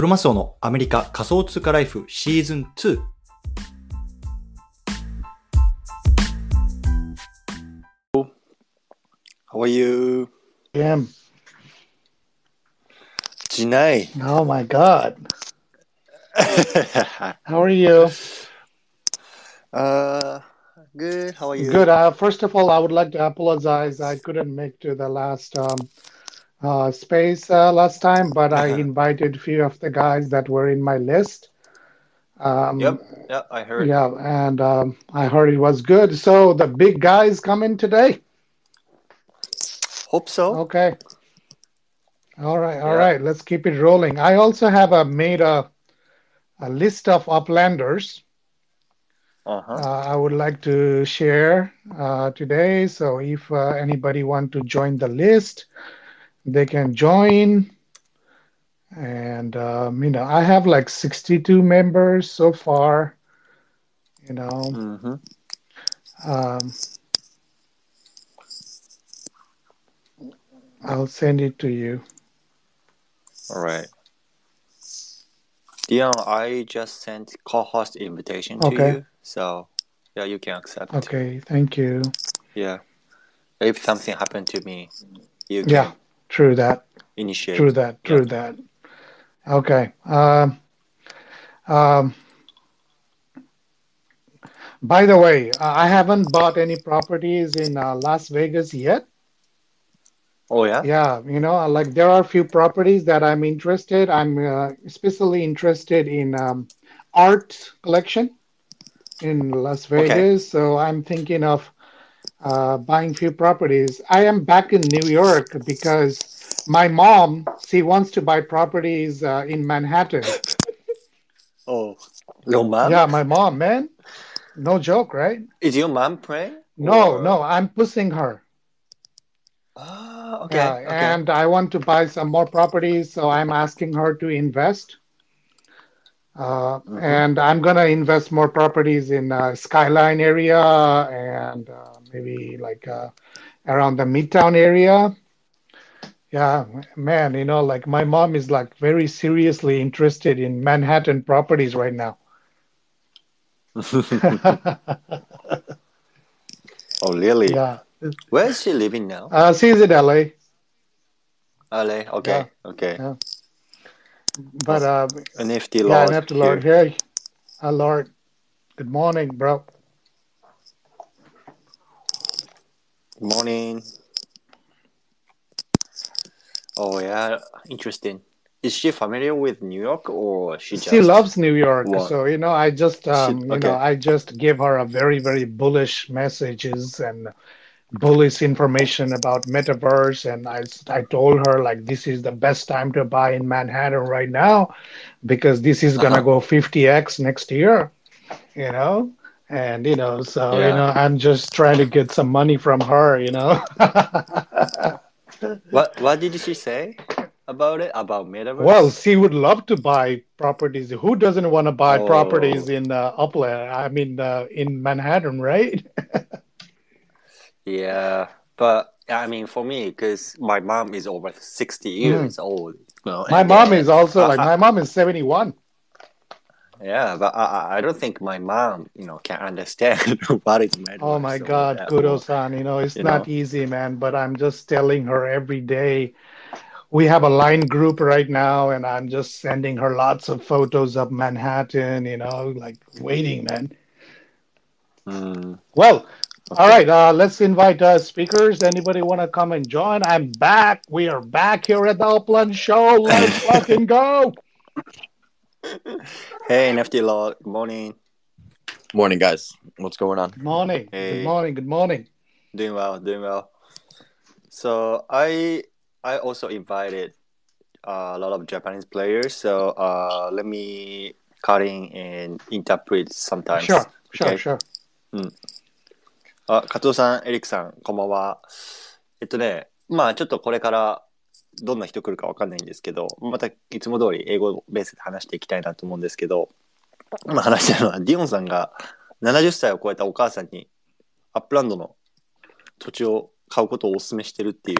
クロマスオのアメリカ仮想通貨ライフシーズン2。How are you? Jim. Jinai. Oh my God. How are you? uh, good. How are you? Good. Uh, first of all, I would like to apologize. I couldn't make to the last um, uh, space uh, last time, but I invited a few of the guys that were in my list. Um, Yep. Yeah, I heard. Yeah, and um, I heard it was good. So the big guys coming today. Hope so. Okay. All right, all Yeah. right. Let's keep it rolling. I also have a, made a a list of uplanders. Uh-huh. uh, I would like to share uh, today. So if uh, anybody want to join the list, they can join. And um, you know, I have like 62 members so far. You know, Mm-hmm. um, I'll send it to you. All right. Dion, I just sent co-host invitation to Okay. you, so yeah, you can accept. Okay, thank you. Yeah. If something happened to me, you can Yeah, true that. initiate. True that. True that. Okay. Um, um, by the way, I haven't bought any properties in uh, Las Vegas yet. Oh yeah. Yeah, you know, like there are a few properties that I'm interested. I'm uh, especially interested in um, art collection in Las Okay. Vegas. So I'm thinking of uh, buying few properties. I am back in New York because my mom she wants to buy properties uh, in Manhattan. Oh, your mom? Yeah, my mom, man, no joke, right? Is your mom praying? No, Or- no, I'm pushing her. Ah, okay. Yeah, okay. and I want to buy some more properties, so I'm asking her to invest. Uh, Mhm. And I'm gonna invest more properties in uh, Skyline area and uh, maybe like uh, around the Midtown area. Yeah, man, you know, like my mom is like very seriously interested in Manhattan properties right now. oh, really? Yeah, Where is she living now? uh, she's in LA, LA. Okay. Okay. Yeah. but uh, NFT Yeah, Lord. Have to Lord. here. Hey, uh, Lord. Good morning, bro. Good morning. Oh yeah, interesting. Is she familiar with New York or she just? She loves New York, What? so you know, I just um, you okay. know, I just give her a very, very bullish messages and bullish information about metaverse, and I I told her like this is the best time to buy in Manhattan right now because this is gonna Uh-huh. go 50x next year, you know. And you know, so you know, I'm just trying to get some money from her, you know. What What did she say about it? About metaverse? Well, she would love to buy properties. Who doesn't want to buy Oh. properties in uh, Upland? I mean, uh, in Manhattan, right? Yeah, but I mean, for me, because my mom is over sixty years old. you know, Hmm. My mom then- is also I- like, my mom is 71. Yeah, but I, I- don't think my mom, you know, can understand what is metaverse. Oh my or God, that, Kuro-san. You know, it's you not know. easy, man, but I'm just telling her every day. We have a line group right now, and I'm just sending her lots of photos of Manhattan, you know, like waiting, man. Mm, Well, all okay. right, uh, let's invite uh, speakers. Anybody want to come and join? I'm back. We are back here at the Upland Show. Let's fucking go hey, NFT Lord. Good morning. Morning, guys. What's going on? Morning. Hey. Good morning. Good morning. Doing well. Doing well. So I I also invited a lot of Japanese players. So uh, let me cut in and interpret sometimes. Sure. Sure. Okay? Sure. Hmm. Uh, うん。あ、加藤さん、エリックさん、こんばんは。えっとね、まあちょっとこれからどんな人来るかわかんないんですけど、またいつも通り英語ベースで話していきたいなと思うんですけど、今話したのはディオンさんが70歳を超えたお母さんにアップランドの土地を買うことをお勧めしてるっていう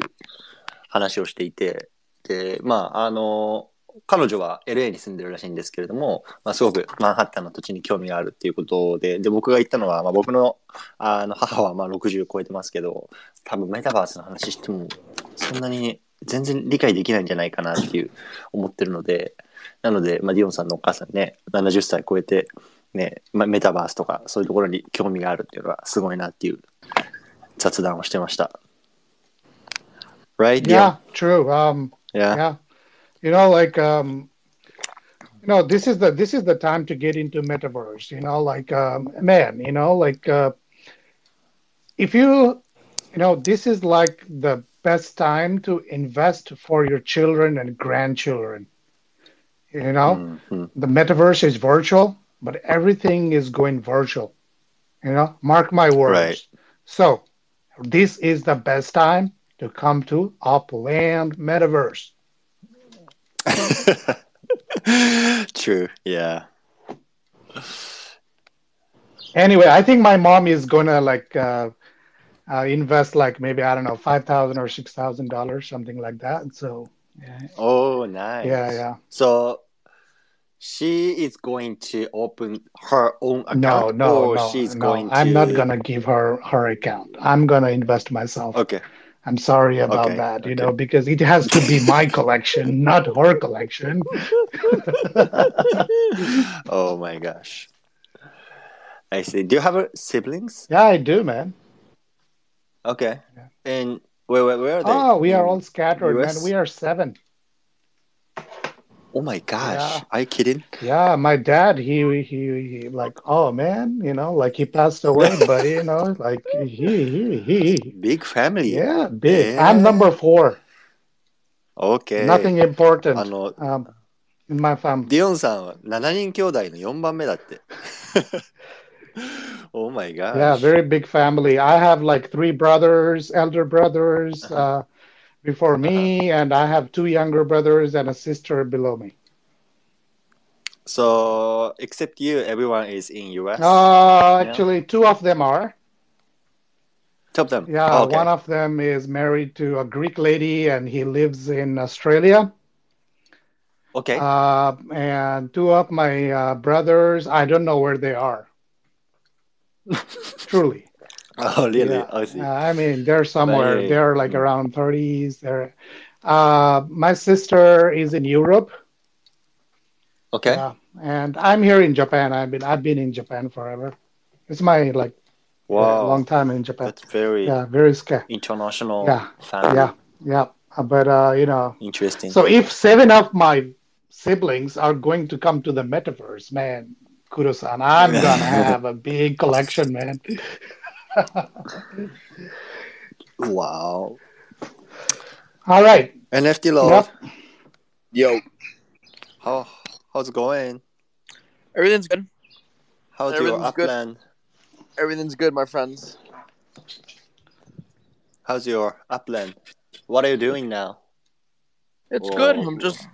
話をしていて、で、まあ、あの、彼女は LA に住んでるらしいんですけれども、まあ、すごくマンハッタンの土地に興味があるっていうことで、で、僕が言ったのは、まあ、僕のあの母はまあ60超えてますけど、多分メタバースの話しても、そんなに全然理解できないんじゃないかなっていう思ってるので、なので、まあ、ディオンさんのお母さんね、70歳超えて、ね、まあ、メタバースとかそういうところに興味があるっていうのはすごいなっていう雑談をしてました。Right? Yeah, true. Um, Yeah. yeah, you know, like um, you know, this is the this is the time to get into metaverse. You know, like um, man, you know, like uh, if you, you know, this is like the best time to invest for your children and grandchildren. You know, Mhm. the metaverse is virtual, but everything is going virtual. You know, mark my words. Right. So, this is the best time to come to Upland Metaverse. True. Yeah. Anyway, I think my mom is gonna like uh, uh, invest like maybe I don't know five thousand or six thousand dollars, something like that. So, yeah, Oh, nice. yeah, yeah. So she is going to open her own account, No, no, or no, she's no. going. I'm not gonna give her her account. I'm gonna invest myself. Okay. I'm sorry about Okay, that, you okay. know, because it has to be my collection, not her collection. oh my gosh. I see. Do you have siblings? Yeah, I do, man. Okay. Yeah. And where where, where are they? Oh, we are In- all scattered, man. US? We are seven. Oh my gosh. Yeah. Are you kidding? Yeah, my dad, he, he he like, oh man, you know, like he passed away, but you know, like he he he, Big family. yeah, big. Yeah. I'm number four. Okay. Nothing important あの、 um, in my family. ディオンさんは7人兄弟の4番目だって。 oh my gosh. Yeah, very big family. I have like three brothers, elder brothers, uh, before me, and I have two younger brothers and a sister below me. So, except you, everyone is in US? Uh, actually, two of them are. Two of them? Yeah, Oh, okay. one of them is married to a Greek lady, and he lives in Australia. Okay. Uh, and two of my uh, brothers, I don't know where they are. Truly. oh, really? Yeah. I see. Uh, I mean, they're somewhere. Right. They're like Mm. around 30s. They're, uh, my sister is in Europe, okay. uh, and I'm here in Japan. I've been I've been in Japan forever. It's my like wow. long time in Japan. That's very Yeah, very scary. international Yeah. family. Yeah, yeah. Uh, But uh, you know, Interesting. so if seven of my siblings are going to come to the metaverse, man, Kuro-san, I'm gonna have a big collection, man. wow. All right. NFT Lord. Yep. Yo, How how's it going? everything's good. How's your Everything's good. upland? Everything's good, my friends. How's your upland? What are you doing now? It's Whoa. good. I'm just,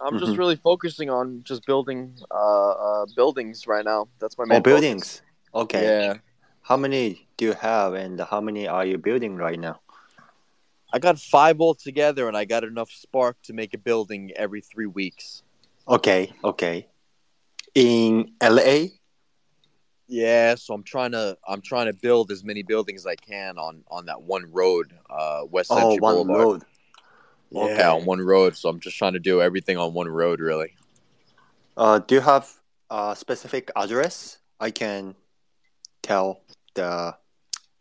I'm just Mhm. really focusing on just building, uh, uh, buildings right now. That's my main Oh, buildings. Okay. Yeah, How many do you have, and how many are you building right now? I got five altogether, and I got enough spark to make a building every three weeks. Okay. Okay. In LA. Yeah, so I'm trying to, I'm trying to build as many buildings as I can on on that one road, uh, West Oh, Century one Boulevard. road. Yeah, on one road. So I'm just trying to do everything on one road, really. Uh, do you have a specific address? I can tell the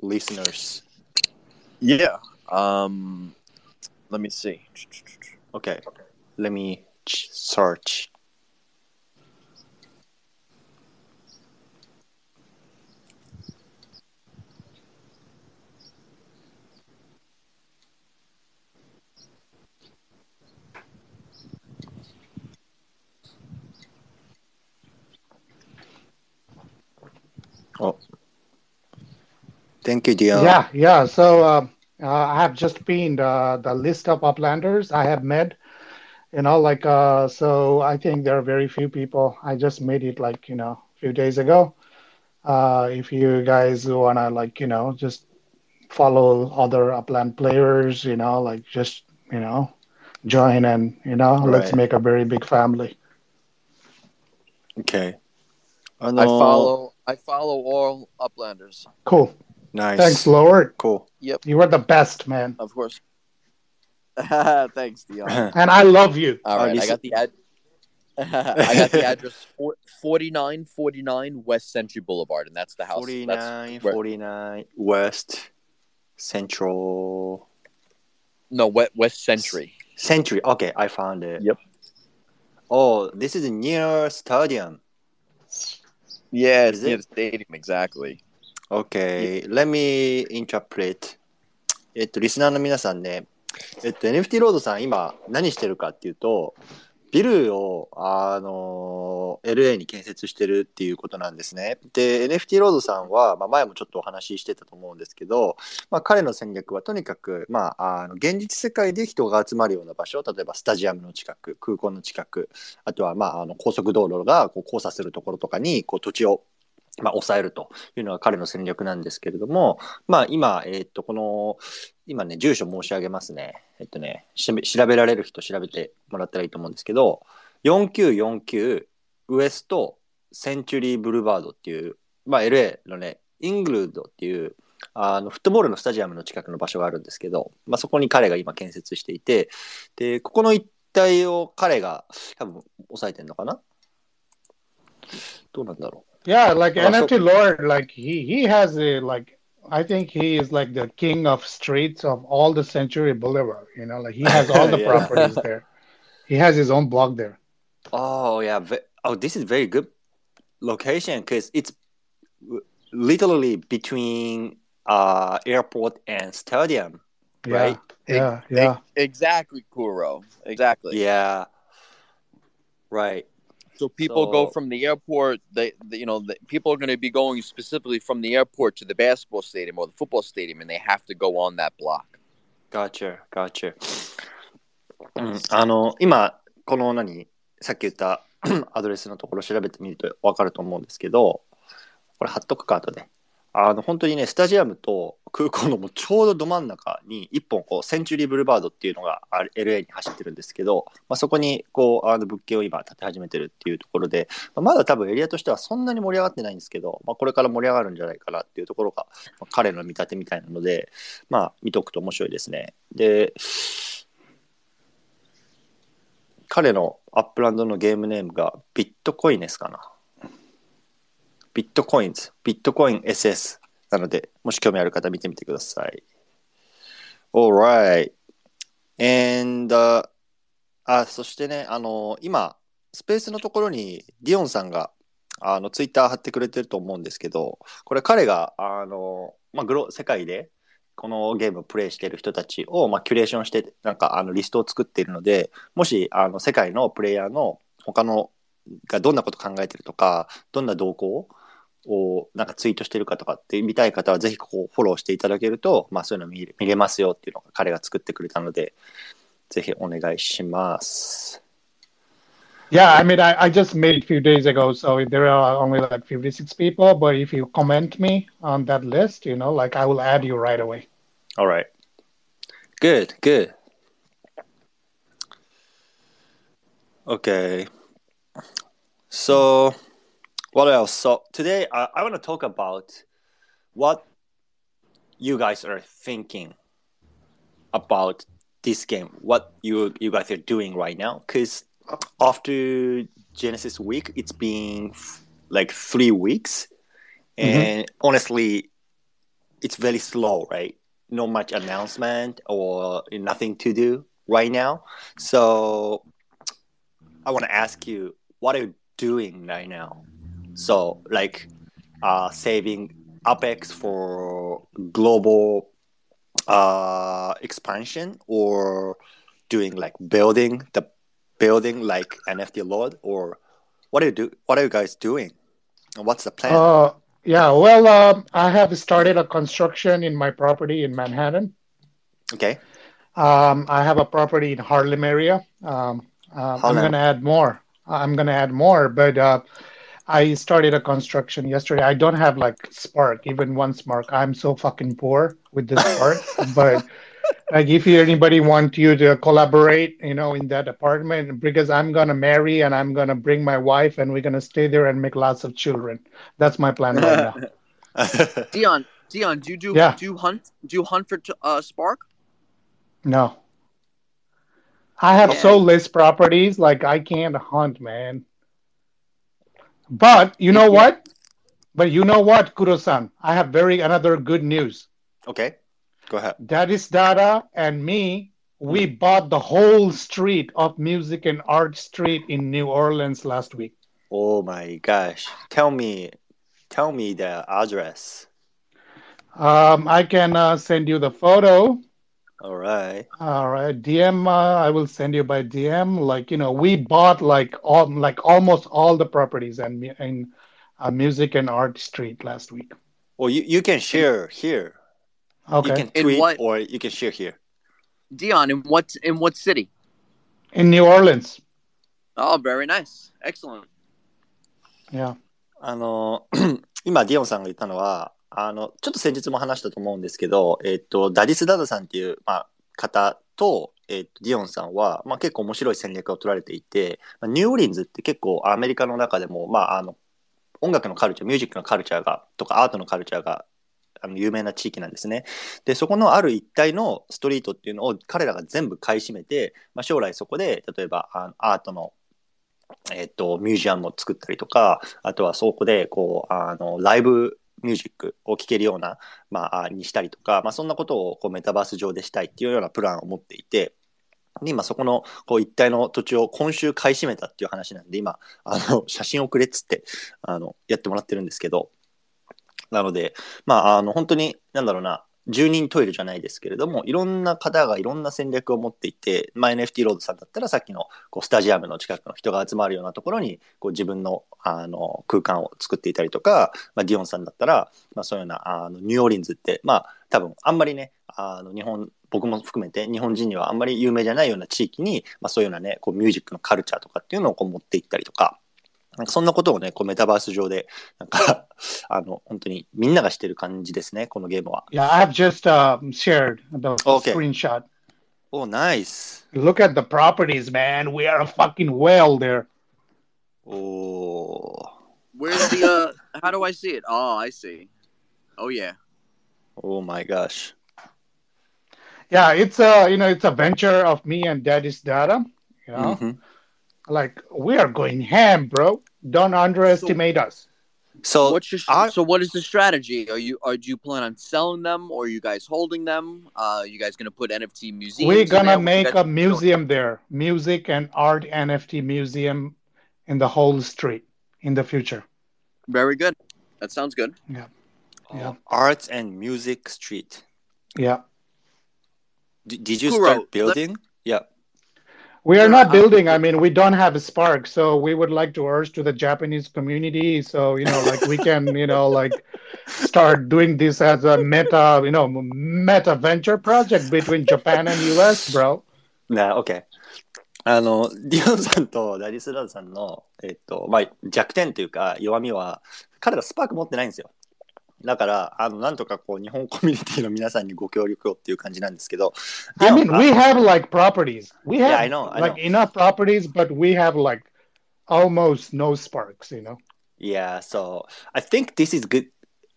listeners. Yeah. Um, let me see. Okay. Let me search. Oh. Thank you, Dion. Yeah, yeah. So uh, uh, I have just pinned uh, the list of uplanders I have met. You know, like uh, so. I think there are very few people. I just made it like you know a few days ago. Uh, if you guys wanna like you know just follow other upland players, you know, like just you know join and you know let's make a very big family. Okay. あ I のー follow I follow all Uplanders, Cool. Nice. Thanks, Lord. Cool. Yep. You are the best, man. of course. Thanks, Dion. And I love you. All Oh, right, you I s- got the ad. I got the address for, 4949 West Century Boulevard, and that's the house. 49, where- 49 West Central no West, West Century. Century. Okay, I found it. Yep. Oh, this is near stadium. Yeah, it's near the stadium exactly. Okay, let me interpret. えっと、リスナーの皆さんね、えっと、NFT ロードさん、今、何してるかっていうと、ビルを、あの、LA に建設してるっていうことなんですね。で、NFT ロードさんは、まあ、前もちょっとお話ししてたと思うんですけど、まあ、彼の戦略はとにかく、まあ、あの現実世界で人が集まるような場所、例えばスタジアムの近く、空港の近く、あとは、まあ、あの高速道路がこう交差するところとかに、こう土地を、まあ、抑えるというのが彼の戦略なんですけれども、まあ、今、えっと、この、今ね、住所申し上げますね。えっとね、調べられる人調べてもらったらいいと思うんですけど、4949ウエストセンチュリーブルバードっていう、まあ、LA のね、イングルードっていう、あのフットボールのスタジアムの近くの場所があるんですけど、まあ、そこに彼が今建設していて、で、ここの一帯を彼が多分抑えてんのかな？どうなんだろう Yeah, like so- NFT Lord, like he he has a like I think he is like the king of streets of all the Century Boulevard. You know, like he has all the Yeah. properties there. He has his own block there. Oh yeah. Oh, this is very good location because it's literally between uh, airport and stadium, Yeah, right? yeah, E- yeah. Exactly, Kuro. Exactly. Yeah. Right. So people go So- from the airport. They, they- you know, the, people are going to be going specifically from the airport to the basketball stadium or the football stadium, and they have to go on that block. Gotcha, gotcha. うん、あの、今、この何、さっき言ったアドレスのところ調べてみると分かると思うんですけど、これ貼っとくか、後で。あの、本当にね、スタジアムと空港のもうちょうどど真ん中に一本、こう、センチュリーブルバードっていうのが LA に走ってるんですけど、まあ、そこに、こう、あの物件を今建て始めてるっていうところで、まあまだ多分エリアとしてはそんなに盛り上がってないんですけど、まあ、これから盛り上がるんじゃないかなっていうところが、まあ彼の見立てみたいなので、まあ、見とくと面白いですね。で、彼のアップランドのゲームネームがビットコイネスかな。ビットコインズ、ビットコイン SS なので、もし興味ある方見てみてください。Alright. And, uh, あ、そしてね、あの、今、スペースのところにディオンさんが、あの、ツイッター貼ってくれてると思うんですけど、これ彼が、あの、まあ、グロ、世界で、このゲームをプレイしている人たちを、まあ、キュレーションして、なんか、あの、リストを作っているので、もし、あの、世界のプレイヤーの他のがどんなこと考えてるとか、どんな動向をなんかツイートしてるかとかって見たい方は、ぜひここをフォローしていただけると、まあ、そういうの見れ見れますよっていうのが彼が作ってくれたので、ぜひお願いします。Yeah, I mean, I, I just made it a few days ago, so there are only like 56 people. But if you comment me on that list, you know, like I will add you right away. All right. Good, good. Okay. So, what else? So, today I, I want to talk about what you guys are thinking about this game, what you you guys are doing right now. Because after Genesis week, it's been f- like three weeks, mm-hmm. and honestly, it's very slow, right? Not much announcement or nothing to do right now. So I want to ask you, what are you doing right now? So like uh, saving UPX for global uh, expansion or doing like building the building like NFT Lord or what are you do? What are you guys doing? And what's the plan? Uh, yeah, well, um, I have started a construction in my property in Manhattan. okay. Um, I have a property in Harlem area. Um, uh, I'm going to add more. I'm going to add more, but uh, I started a construction yesterday. I don't have like Spark, even one Spark. I'm so fucking poor with this Spark, but like if you, anybody want you to collaborate, you know, in that apartment, because I'm gonna marry and I'm gonna bring my wife and we're gonna stay there and make lots of children. That's my plan right now. Dion, Dion, do you do Yeah. do you hunt do you hunt for uh, Spark? No. I have Yeah. so less properties, like I can't hunt, man. But you know what? But you know what, Kuro-san? I have very another good news. okay, go ahead. Daddy's Dada and me, we bought the whole street of Music and Art Street in New Orleans last week. Oh my gosh. Tell me, tell me the address. Um, I can uh, send you the photo. All right. All right, DM. Uh, I will send you by DM. Like you know, we bought like all like almost all the properties and in, in uh, Music and Art Street last week. Well, you, you can share here. Okay, You can In tweet what- or you can share here. Dion, in what in what city? in New Orleans. Oh, very nice, excellent. Yeah. あの、今、ディオンさんが言ったのは、 あの、ちょっと先日も話したと思うんですけど、えっと、ダディス・ダダさんっていう、まあ、方と、えっと、ディオンさんは、まあ、結構面白い戦略を取られていて、まあニューオーリンズって結構アメリカの中でも、まあ、あの、音楽のカルチャー、ミュージックのカルチャーが、とかアートのカルチャーが、あの有名な地域なんですね。で、そこのある一帯のストリートっていうのを彼らが全部買い占めて、まあ、将来そこで、例えばあのアートのえっと、ミュージアムを作ったりとか、あとはそこで、こう、あの、ライブミュージックを聴けるような、まあ、にしたりとか、まあ、そんなことを、こう、メタバース上でしたいっていうようなプランを持っていて、で、今そこの、こう、一帯の土地を今週買い占めたっていう話なんで、今、あの、写真をくれっつって、あの、やってもらってるんですけど、なので、まあ、あの、本当に、なんだろうな、住人トイレじゃないですけれども、いろんな方がいろんな戦略を持っていて、まあ、NFT ロードさんだったらさっきのこうスタジアムの近くの人が集まるようなところにこう自分のあの空間を作っていたりとか、まあ、ディオンさんだったら、まあ、そういうようなあのニューオーリンズって、まあ、多分あんまりねあの日本僕も含めて日本人にはあんまり有名じゃないような地域に、まあ、そういうようなねこうミュージックのカルチャーとかっていうのをこう持っていったりとか。なんかそんなことをね、こうメタバース上で、なんか、あの、本当にみんながしてる感じですね、このゲームは。Yeah, I have just uh, shared the Okay. screenshot. お、ナイス。Look at the properties, man. We are a fucking whale there. おー。Where's the uh? how do I see it? Oh, I see. Oh yeah. Oh my gosh. Yeah, it's a you know it's a venture of me and Daddy's Data. You know, Mhm. like we are going ham, bro. Don't underestimate us. So, What's your I- so? What is the strategy? Are you are do you plan on selling them, or are you guys holding them? Uh, you guys gonna put NFT museums? We're gonna there? Make guys a museum there, music and art NFT museum in the whole street in the future. Very good. That sounds good. Yeah. Yeah. Arts and Music Street. Yeah. D- did you Kuro, start building? Yeah We are Yeah, not I- building. I mean, we don't have a spark, so we would like to urge to the Japanese community. So you know, like we can, you know, like start doing this as a meta, you know, meta venture project between Japan and US, bro. な、OK。あの、ディオンさんとダリス・ラズさんの、えっと、まあ、弱点というか弱みは、彼らスパーク持ってないんですよ。 だから、あの、なんとかこう、日本コミュニティの皆さんにご協力をっていう感じなんですけど、 I ディ mean, オン we have like properties. We have Yeah, I know, I like know. enough properties, but we have like almost no sparks. You know. Yeah, so I think this is good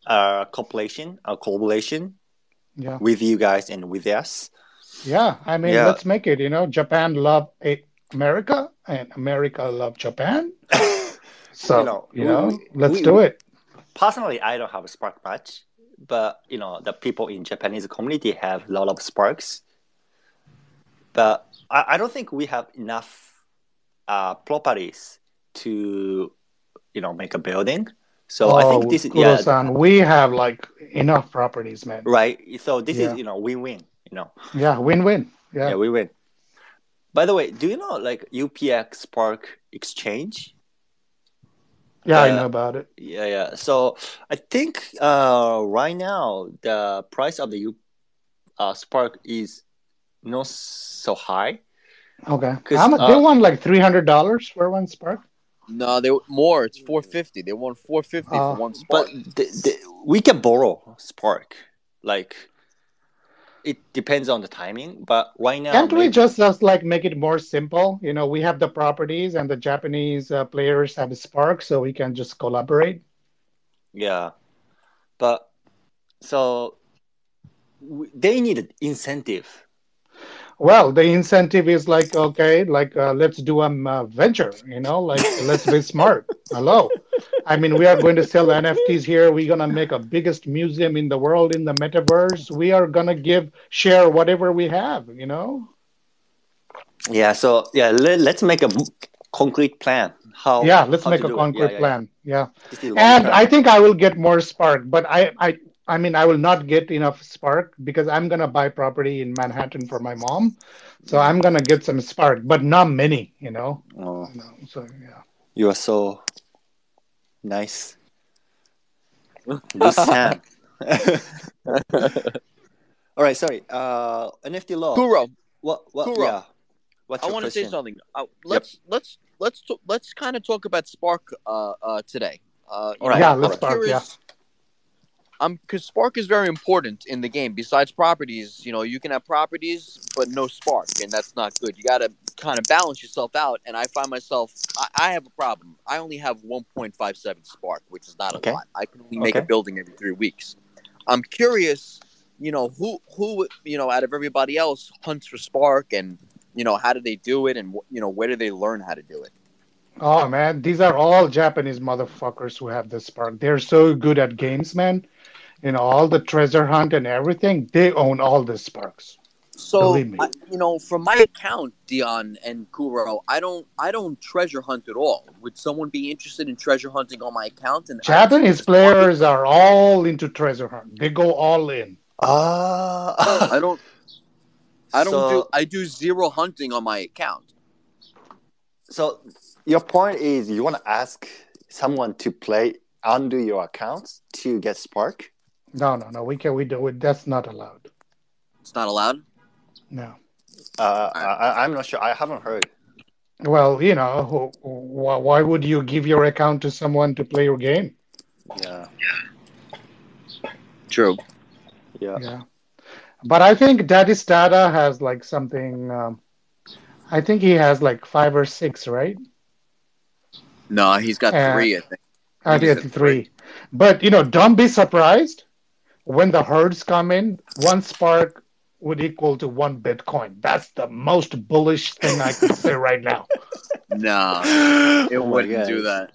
uh, compilation, uh, collaboration Yeah. with you guys and with us. Yeah. I mean, Yeah. let's make it. You know, Japan love a- America, and America love Japan. So You know, you know, we- let's we- do it. Personally, I don't have a spark much, but you know, the people in Japanese community have a lot of sparks. But I, I don't think we have enough uh, properties to, you know, make a building. So I think this is yeah, we have like enough properties, man. right. So this Yeah. is you know win-win. You know, Yeah, win-win. yeah. Yeah. we win. By the way, do you know like UPX Spark Exchange? Yeah, I Uh, know about it. Yeah, yeah. So I think uh, right now the price of the U uh, Spark is not so high. Okay. How much? uh, they want like three hundred dollars for one spark. No, they more. It's four fifty. They want four fifty Uh, for one Spark. But spot. the, the, we can borrow Spark. Like it depends on the timing, but right now, Can't we just, just like make it more simple? You know, we have the properties and the Japanese uh, players have Spark, so we can just collaborate. yeah, but so they need an incentive. Well, the incentive is like, okay, like uh, let's do a um, uh, venture, you know, like let's be smart. Hello. I mean, we are going to sell NFTs here. We're going to make a biggest museum in the world in the metaverse. We are going to give, share whatever we have, you know? Yeah, so yeah, let, let's make a concrete plan. How? yeah, let's how make a it. concrete Yeah, yeah, plan. Yeah. yeah. This is long And. I think I will get more Spark, but I, I, I mean, I will not get enough Spark because I'm going to buy property in Manhattan for my mom. So I'm going to get some Spark, but not many, you know? Oh, You know, So, yeah. you are so nice. Good Sam. All right, sorry. Uh, NFT Lord. Kuro, What? What? Kuro. Yeah. What's I want to say something. Uh, let's let's let's t- let's kind of talk about Spark uh, uh, today. Uh, you All right. Yeah, I'm let's Spark, yeah. Curious- Um, because Spark is very important in the game. Besides properties, you know, you can have properties but no Spark, and that's not good. You got to kind of balance yourself out. And I find myself, I, I have a problem. I only have 1.57 Spark, which is not a lot. I can only make a building every three weeks. I'm curious, you know, who who you know out of everybody else hunts for Spark, and you know, how do they do it, and you know, where do they learn how to do it? Oh man, these are all Japanese motherfuckers who have the spark. They're so good at games, man. You know, all the treasure hunt and everything, they own all the sparks. So me. I, you know, from my account, Dion and Kuro, I don't, I don't treasure hunt at all. Would someone be interested in treasure hunting on my account? And Japanese players are all into treasure hunt. They go all in. Ah. I don't, I don't do, I do zero hunting on my account. So your point is you want to ask someone to play under your accounts to get Spark? No, no, no. We can. We do it. That's not allowed. It's not allowed. No. Uh, I, I'm not sure. I haven't heard. Well, you know, who, why, why would you give your account to someone to play your game? Yeah. True. Yeah. Yeah. But I think Daddy Stada has like something. Um, I think he has like five or six, right? No, he's got Uh, three. I think. I He's think at it's three. But you know, don't be surprised when the herds come in. One spark would equal to one Bitcoin. That's the most bullish thing I could say right now. No, oh it Oh wouldn't do that.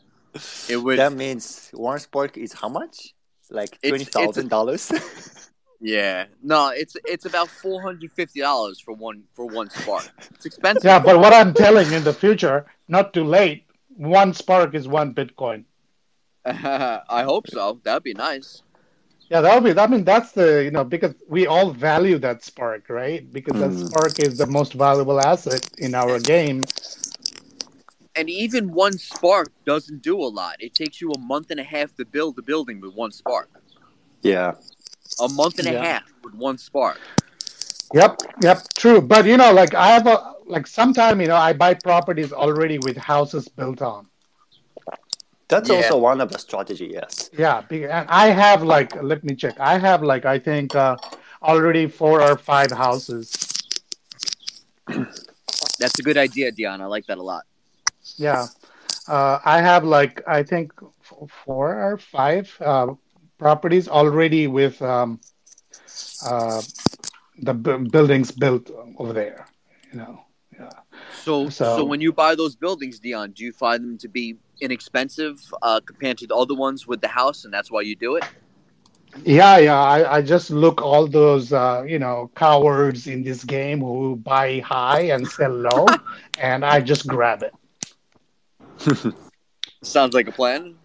It would. That means one Spark is how much? Like It's- twenty it's a- thousand dollars. Yeah. No, it's it's about four hundred fifty dollars for one for one spark. It's expensive. Yeah, but what I'm telling in the future, not too late. One spark is one Bitcoin. I hope so. That'd be nice. Yeah, that'll be. I mean, that's the you know because we all value that spark, right? Because that Mm. spark is the most valuable asset in our game. And even one spark doesn't do a lot. It takes you a month and a half to build a building with one spark. yeah. A month and a half with one spark. Yep, yep, true. But you know, like I have a like sometime you know I buy properties already with houses built on. That's Yeah. also one of the strategy. Yes. Yeah, and I have like let me check. I have like I think uh, already four or five houses. That's a good idea, Dion. I like that a lot. Yeah, uh, I have like I think four or five uh, properties already with um, uh, the bu- buildings built over there. You know, yeah. So, so, So- when you buy those buildings, Dion, do you find them to be inexpensive uh, compared to the other ones with the house, and that's why you do it? Yeah, yeah. I, I just look all those uh, you know cowards in this game who buy high and sell low, and I just grab it. Sounds like a plan.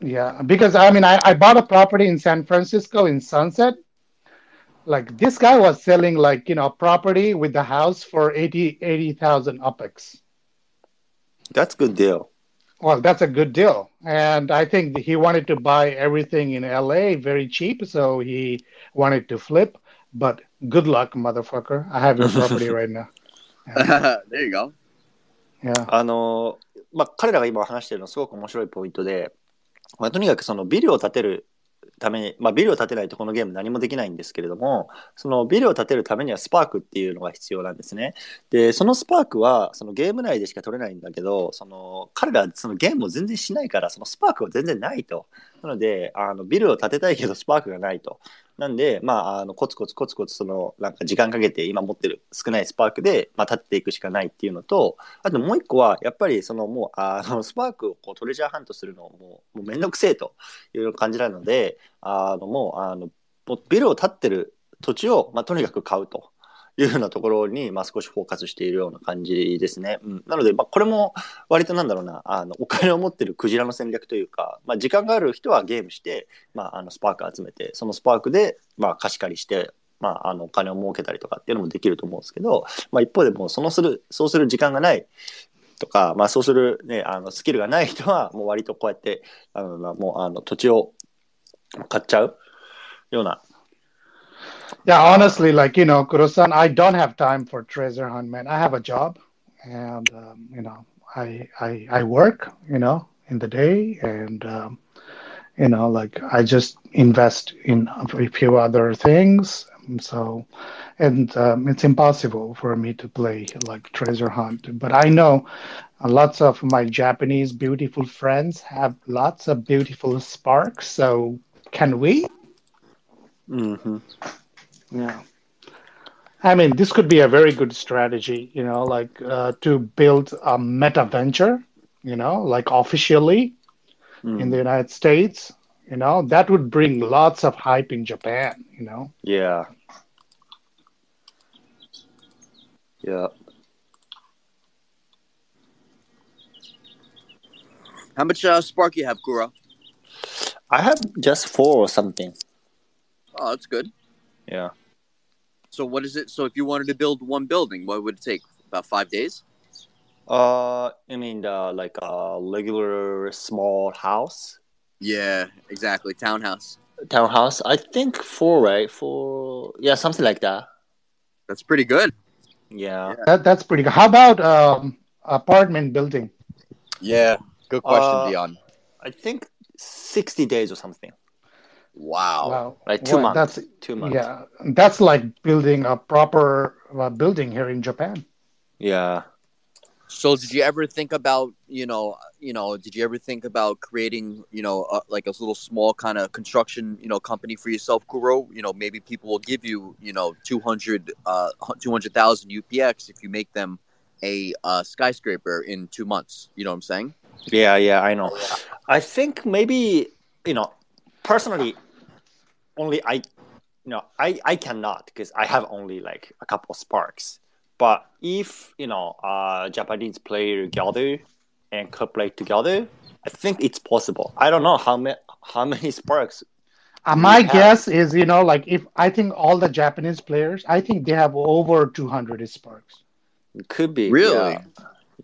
Yeah, because I mean, I, I bought a property in San Francisco in Sunset. Like this guy was selling like you know property with the house for 80 80,000 UPEX. That's good deal Well, that's a good deal, and I think he wanted to buy everything in LA very cheap, so he wanted to flip. But good luck, motherfucker! I have your property right now. there you go. Yeah. あの、まあ、彼らが今話してるのはすごく面白いポイントで、まあ、とにかくそのビルを建てる ために、まあ、ビルを建てないとこのゲーム何もできないんですけれどもそのビルを建てるためにはスパークっていうのが必要なんですね。でそのスパークはそのゲーム内でしか取れないんだけどその彼らそのゲームを全然しないからそのスパークは全然ないと。なのであのビルを建てたいけどスパークがないと。なんで、まあ、あのコツコツコツコツそのなんか時間かけて今持ってる少ないスパークで、まあ、立っていくしかないっていうのとあともう一個はやっぱりそのもうあのスパークをこうトレジャーハントするのもうもうめんどくせえという感じなのであのもうあのビルを立ってる土地を、まあ、とにかく買うと。いうようなところに、まあ、少しフォーカスしているような感じですね。うん、なので、まあ、これも割となんだろうなあのお金を持ってるクジラの戦略というか、まあ、時間がある人はゲームして、まあ、あのスパーク集めてそのスパークで、まあ、貸し借りしてまあ、あのお金を儲けたりとかっていうのもできると思うんですけど、まあ、一方でもうそのするそうする時間がないとか、まあ、そうする、ね、あのスキルがない人はもう割とこうやってあのもうあの土地を買っちゃうような Yeah, honestly, like you know, Kurosan, I don't have time for treasure hunt, man. I have a job, and um, you know, I, I I work, you know, in the day, and um, you know, like I just invest in a few other things. So, and um, it's impossible for me to play like treasure hunt. But I know lots of my Japanese beautiful friends have lots of beautiful sparks. So, can we? Mm-hmm. Yeah. I mean, this could be a very good strategy, you know, like uh, to build a meta venture, you know, like officially mm. in the United States, you know, that would bring lots of hype in Japan, you know. Yeah. Yeah. How much uh, spark you have, Kuro? I have just four or something. Oh, that's good. Yeah. So what is it? So if you wanted to build one building, what would it take? About five days? Uh, I mean, uh, like a regular small house. Yeah, exactly. Townhouse. Townhouse. I think four, right? Four. Yeah, something like that. That's pretty good. Yeah. That, that's pretty good. How about um, apartment building? Yeah, good question, Uh, Dion. I think sixty days or something. Wow. Wow. Like two Well, months. That's Two months. yeah. That's like building a proper uh, building here in Japan. Yeah. So did you ever think about, you know, you know, did you ever think about creating, you know, uh, like a little small kind of construction, you know, company for yourself, Kuro? You know, maybe people will give you, you know, 200 uh 200,000 UPX if you make them a uh, skyscraper in 2 months. You know what I'm saying? Yeah, yeah, I know. I think maybe you know, personally, only I, you know, I I cannot because I have only like a couple of sparks. But if you know, uh, Japanese player gather and could play together, I think it's possible. I don't know how many how many sparks. Uh, my have- guess is, you know, like if I think all the Japanese players, I think they have over 200 sparks. Could be Really? Yeah.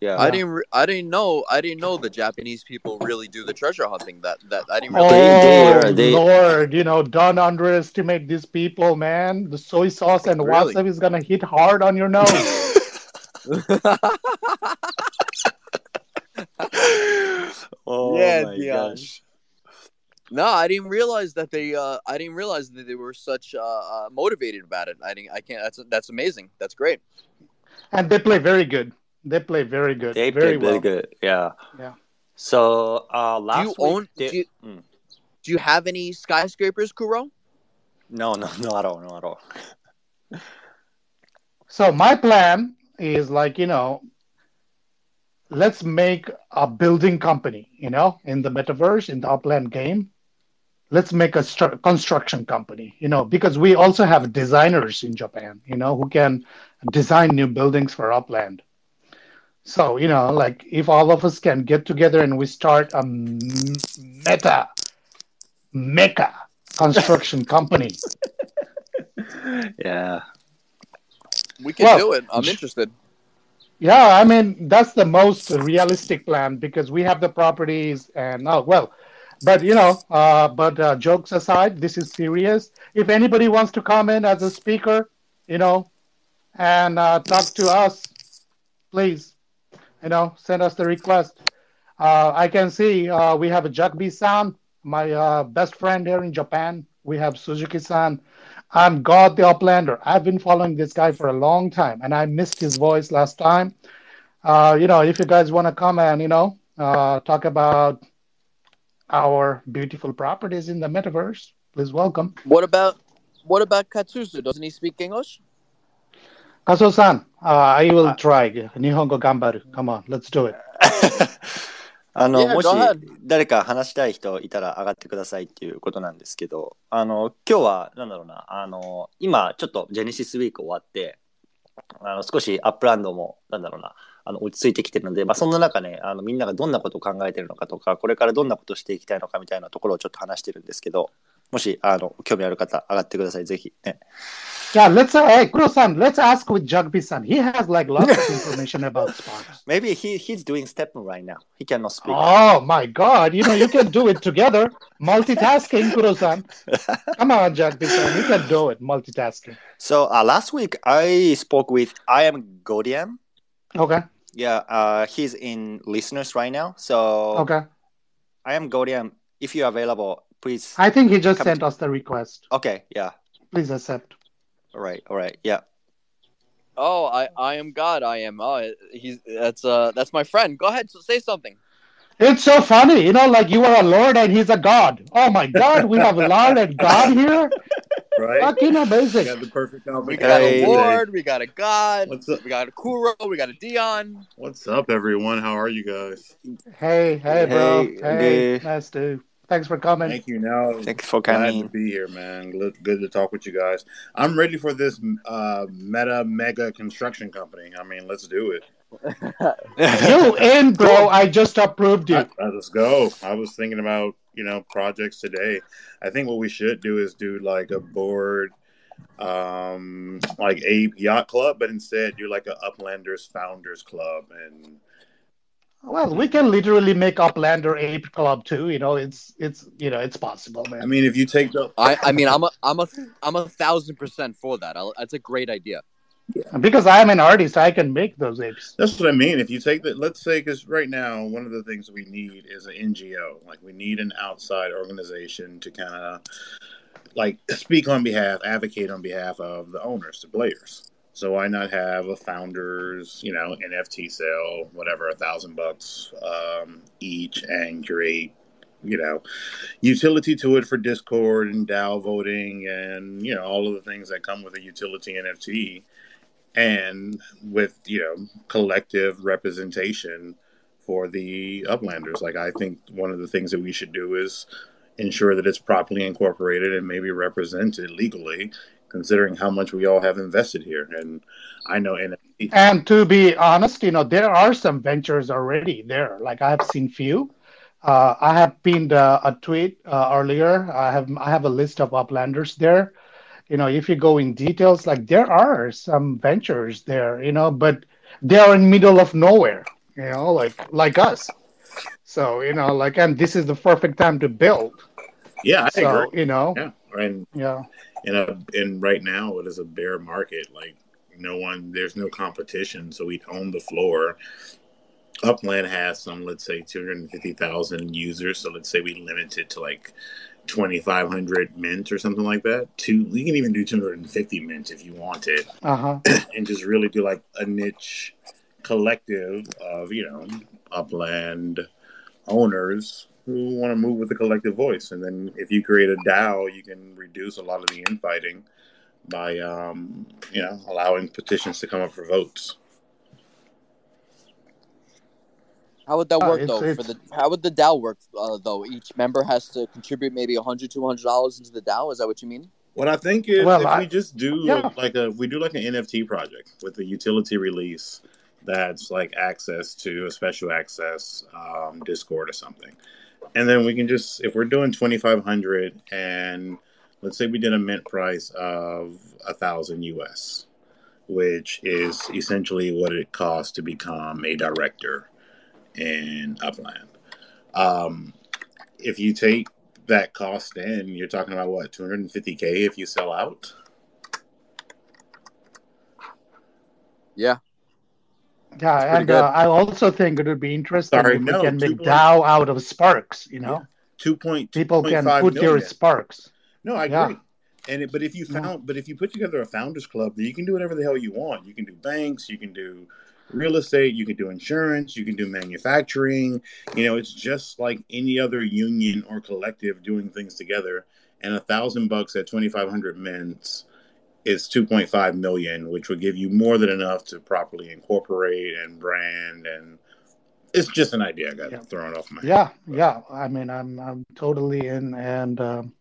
Yeah. I didn't re- I didn't know I didn't know the Japanese people really do the treasure hunting that that I didn't Oh really They- they are- they- Lord, you know, don't underestimate these people, man. The soy sauce and Really? wasabi is gonna hit hard on your nose. oh Yeah, my Dion. gosh. No, I didn't realize that they. Uh, I didn't realize that they were such uh, uh, motivated about it. I didn't. I can't. That's that's amazing. That's great. and they play very good. They play very good. They play very played well. really good. Yeah. Yeah. So uh, Do last you week own? they- do, you, Mm. do you have any skyscrapers, Kuro? No, no, no at all, no at all. So my plan is like, you know, let's make a building company, you know, in the metaverse, in the Upland game. Let's make a stru- construction company, you know, because we also have designers in Japan, you know, who can design new buildings for Upland. So, you know, like if all of us can get together and we start a meta, mecha construction company. Yeah. We can Well, do it. I'm interested. Yeah, I mean that's the most realistic plan because we have the properties and oh well, but you know, uh, but uh, jokes aside, this is serious. If anybody wants to come in as a speaker, you know, and uh, talk to us, please, you know, send us the request. Uh, I can see uh, we have a Jagbi San, my uh, best friend here in Japan. We have Suzuki-san. I'm God the Uplander. I've been following this guy for a long time, and I missed his voice last time. Uh, you know, if you guys want to come and you know uh, talk about our beautiful properties in the metaverse, please welcome. What about what about Katsuzu? Doesn't he speak English? Kaso-san, uh, I will try. Nihongo gambaru. Come on, let's do it. あの、Yeah, もし.誰か話したい人いたら上がってくださいっていうことなんですけど、あの、今日は、なんだろうな、あの、今、ちょっとジェネシスウィーク終わって、あの、少しアップランドも、なんだろうな、あの、落ち着いてきてるので、まあ、そんな中ね、あの、みんながどんなことを考えてるのかとか、これからどんなことをしていきたいのかみたいなところをちょっと話してるんですけど、もし、あの、興味ある方、上がってください、ぜひ。ね。 Yeah, let's uh, hey Kuro-san, let's ask with Jugby-san. He has like lots of information about Sparks. Maybe he, he's doing step right now. He cannot speak. Oh my God! You know you can do it together. Multitasking, Kuro-san. Come on, Jugby-san, you can do it. Multitasking. So, uh, last week, I spoke with I am Godian. Okay. Yeah, uh, he's in listeners right now. So Okay. I am Godian. If you're available, please. I think he just sent to- us the request. Okay, yeah. Please accept. All right, all right, yeah. Oh, I I am God. I am. Oh, he's that's uh that's my friend. Go ahead, say something. It's so funny, you know, like you are a lord and he's a god. Oh my God, we have a lord and god here. Right? Fucking amazing. We amazing. got the perfect outfit. We got Hey. a Lord. We got a God. What's up? We got a Kuro. We got a Dion. What's up, everyone? How are you guys? Hey, hey, bro. Hey, Hey, nice to. Thanks for coming. Thank you. Now, thanks you for glad to be here, man. Good, good to talk with you guys. I'm ready for this uh, meta mega construction company. I mean, let's do it. You in, bro? I just approved you. Uh, let's go. I was thinking about you know projects today. I think what we should do is do like a board, um, like a yacht club, but instead do like a Uplanders Founders Club and Well, we can literally make Uplander Ape Club too. You know, it's it's you know it's possible, man. I mean, if you take the I I mean I'm a I'm a I'm a thousand percent for that. I'll, that's a great idea. because I'm an artist, I can make those apes. That's what I mean. If you take that, let's say, because right now, one of the things we need is an NGO. Like, we need an outside organization to kind of like speak on behalf, advocate on behalf of the owners, the players. So why not have a founders, you know, NFT sale, whatever, a thousand bucks um, each, and create, you know, utility to it for Discord and DAO voting, and you know all of the things that come with a utility NFT and with you know collective representation for the uplanders. Like i think one of the things that we should do is ensure that it's properly incorporated and maybe represented legally considering how much we all have invested here and i know NFT And to be honest, you know, there are some ventures already there. Like I have seen few. Uh, I have pinned uh, a tweet uh, earlier. I have I have a list of uplanders there. You know, if you go in details, like there are some ventures there. You know, but they are in middle of nowhere. You know, like like us. So you know, like, and this is the perfect time to build. yeah i So agree you know, yeah and yeah. in a and right now it is a bear market. Like no one there's no competition. So we own the floor. Upland has some let's say 250000 users. So let's say we limit it to like 2500 mint or something like that. Two you can even do 250 mint if you want it. Uh huh. and just really do like a niche collective of you know upland owners who want to move with the collective voice and then if you create a dao you can reduce a lot of the infighting by um, you know allowing petitions to come up for votes How would that Oh, work it's- though? For the how would the DAO work uh, though? Each member has to contribute maybe 100 200 dollars into the DAO. Is that what you mean? what i think is Well, if I- we just do yeah. like a we do like an nft project with a utility release that's like access to a special access um, discord or something and then we can just if we're doing 2500 and let's say we did a mint price of a thousand us which is essentially what it costs to become a director in upland um, if you take that cost in you're talking about what 250k if you sell out Yeah. Yeah, and uh, I also think it would be interesting Sorry, if no, we can make point- DAO out of Sparks. You know, two point People can put million. sparks. No, I Yeah. agree. And it, but if you Yeah. found, but if you put together a founders club, then you can do whatever the hell you want. You can do banks, you can do real estate, you can do insurance, you can do manufacturing. You know, it's just like any other union or collective doing things together. And a thousand bucks at twenty five hundred mints is two point five million, which would give you more than enough to properly incorporate and brand. And it's just an idea I got Yeah. thrown off my head. Yeah, yeah. I mean, I'm I'm totally in, and um,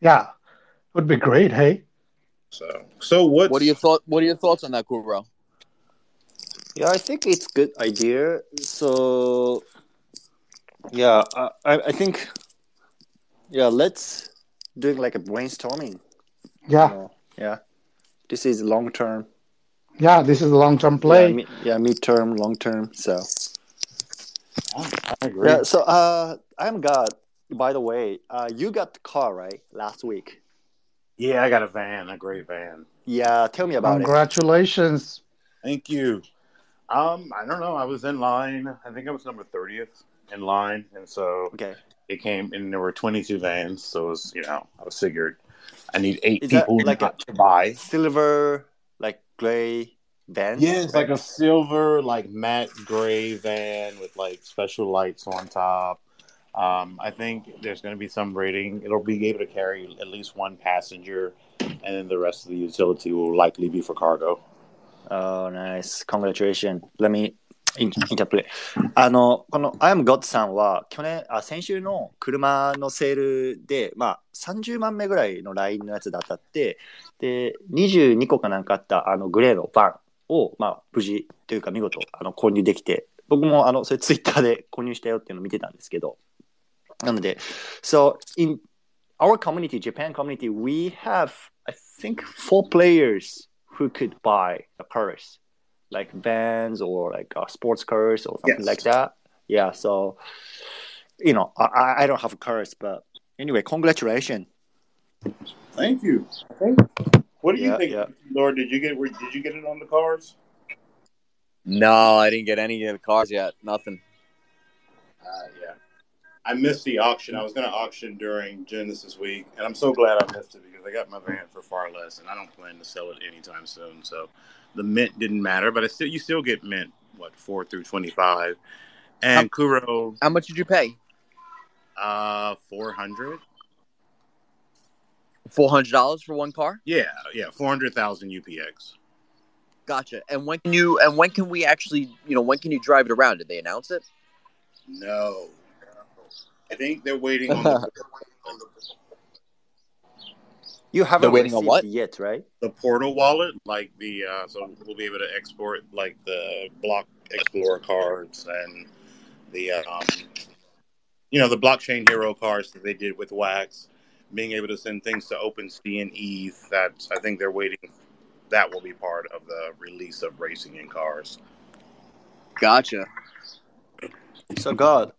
yeah, would be great. Hey, So, so what's What are your thought? What are your thoughts on that, Kuro? Yeah, I think it's good idea. So, yeah, I, I I think, yeah, let's doing like a brainstorming. you yeah, know. yeah. This is long term. yeah. This is a long-term play. Yeah, mid, yeah, midterm, long term. So, I agree. yeah. So, uh, I'm got. By the way, uh, you got the car right last week. Yeah, I got a van, a great van. Yeah, tell me about it. Congratulations. Thank you. Um, I don't know. I was in line. I think I was number thirtieth in line, and so Okay. it came, and there were twenty-two vans. So it was, you know, I was figured I need eight Is that people like not to buy. Silver, like gray van. Yeah, it's like a silver, like matte gray van with like special lights on top. Um, I think there's going to be some rating. It'll be able to carry at least one passenger, and then the rest of the utility will likely be for cargo. Oh, nice. Congratulations. Let me in- interpret. あの、この I'm God さんは、去年、あ、先週の車のセールで、まあ、30万目ぐらいのラインのやつで当たって、で、22個かなんかあった、あの、グレーのバンを、まあ、無事というか見事、あの、購入できて、僕も、あの、それツイッターで購入したよっていうのを見てたんですけど、なので、so, in our community, Japan community, we have, I think, four players who could buy the cars, like vans or like uh, sports cars or something Yes. like that. Yeah, so you know, I- I, I don't have a cars, but anyway, congratulations. Thank you. What do you Yeah, think, yeah. Lord? Did you get did you get it on the cars? No, I didn't get any of the cars yet. Nothing. Uh, yeah. I missed the auction. I was going to auction during Genesis week, and I'm so glad I missed it because I got my van for far less, and I don't plan to sell it anytime soon. So the mint didn't matter, but I still you still get mint what four through twenty five, and Kuro How much did you pay? uh four hundred. Four hundred dollars for one car. Yeah, yeah, four hundred thousand UPX. Gotcha. And when can you? And when can we actually? You know, when can you drive it around? Did they announce it? No, I think they're waiting on the, You haven't They're waiting on received what? yet, right? the portal wallet, like the uh, so we'll be able to export like the Block Explorer cards and the um, you know the blockchain hero cards that they did with Wax, being able to send things to OpenSea and ETH. That's I think they're waiting. That will be part of the release of racing in cars. Gotcha. So, God,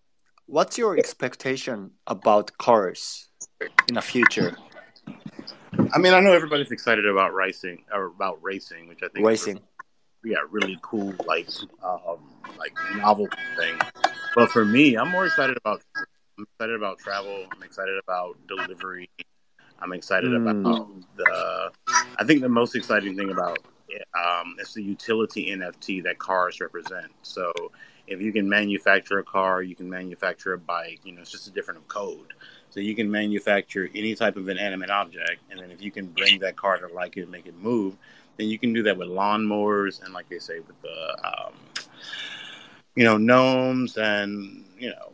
what's your expectation about cars in the future? I mean, I know everybody's excited about racing or about racing, which I think is Racing. yeah, really cool, like um, like novelty thing. But for me, I'm more excited about I'm excited about travel. I'm excited about delivery. I'm excited Mm. about the. I think the most exciting thing about it, um, is the utility NFT that cars represent. So if you can manufacture a car, you can manufacture a bike. You know, it's just a different code. So you can manufacture any type of inanimate object, and then if you can bring that car to like it and make it move, then you can do that with lawnmowers and, like they say, with the, um, you know, gnomes and you know,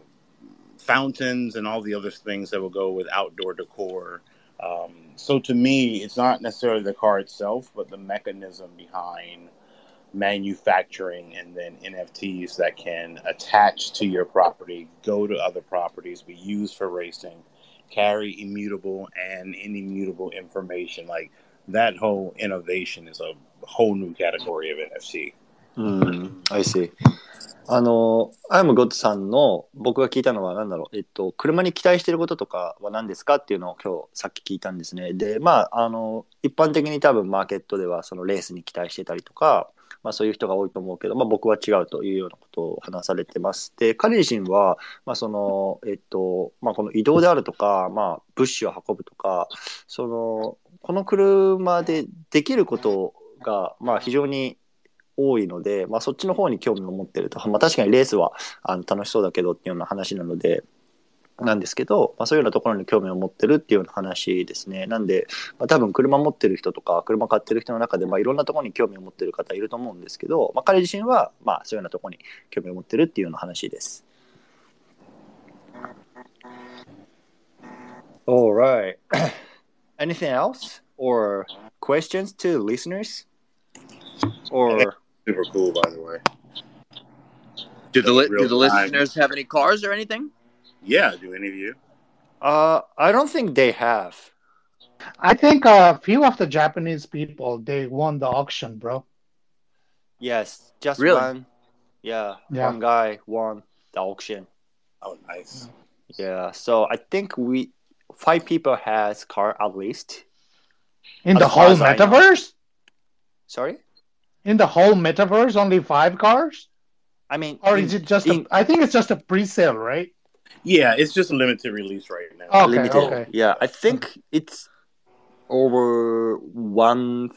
fountains and all the other things that will go with outdoor decor. Um, so to me, it's not necessarily the car itself, but the mechanism behind manufacturing and then NFTs that can attach to your property, go to other properties, be used for racing, carry immutable and inimmutable information. Like that whole innovation is a whole new category of NFT. うん、I see. あの、アイムゴッドさんの僕が聞いたのは何だろう、えっと、車に期待していることとかは何ですかっていうのを今日さっき聞いたんですね。で、まあ、あの、一般的に多分マーケットではそのレースに期待してたりとか、まあそういう人が多いと思うけど、まあ僕は違うというようなことを話されてます。で、彼自身は、まあその、えっと、まあこの移動であるとか、まあ物資を運ぶとか、その、この車でできることが、まあ非常に多いので、まあ、そっちの方に興味を持ってると、まあ、確かにレースはあの楽しそうだけどっていうような話なのでなんですけど、まあ、そういうようなところに興味を持ってるっていうような話ですねなんで、まあ、多分車持ってる人とか車買ってる人の中で、まあ、いろんなところに興味を持ってる方いると思うんですけど、まあ、彼自身は、まあ、そういうようなところに興味を持ってるっていうような話です。Alright. Anything else? Or questions to listeners? Or Super cool, by the way. Do the do the listeners have any cars or anything? Yeah, do any of you? Uh, I don't think they have. I think a few of the Japanese people they won the auction, bro. Yes, just Really? one. Yeah, Yeah. one guy won the auction. Oh, nice. Yeah, so I think we five people has car at least. In the As far whole as I know. metaverse? Sorry, In the whole metaverse, only five cars? I mean, Or in- is it just in- a, I think it's just a pre-sale, right? Yeah, it's just a limited release right now. Oh. Okay, limited? okay. Yeah, I think it's over one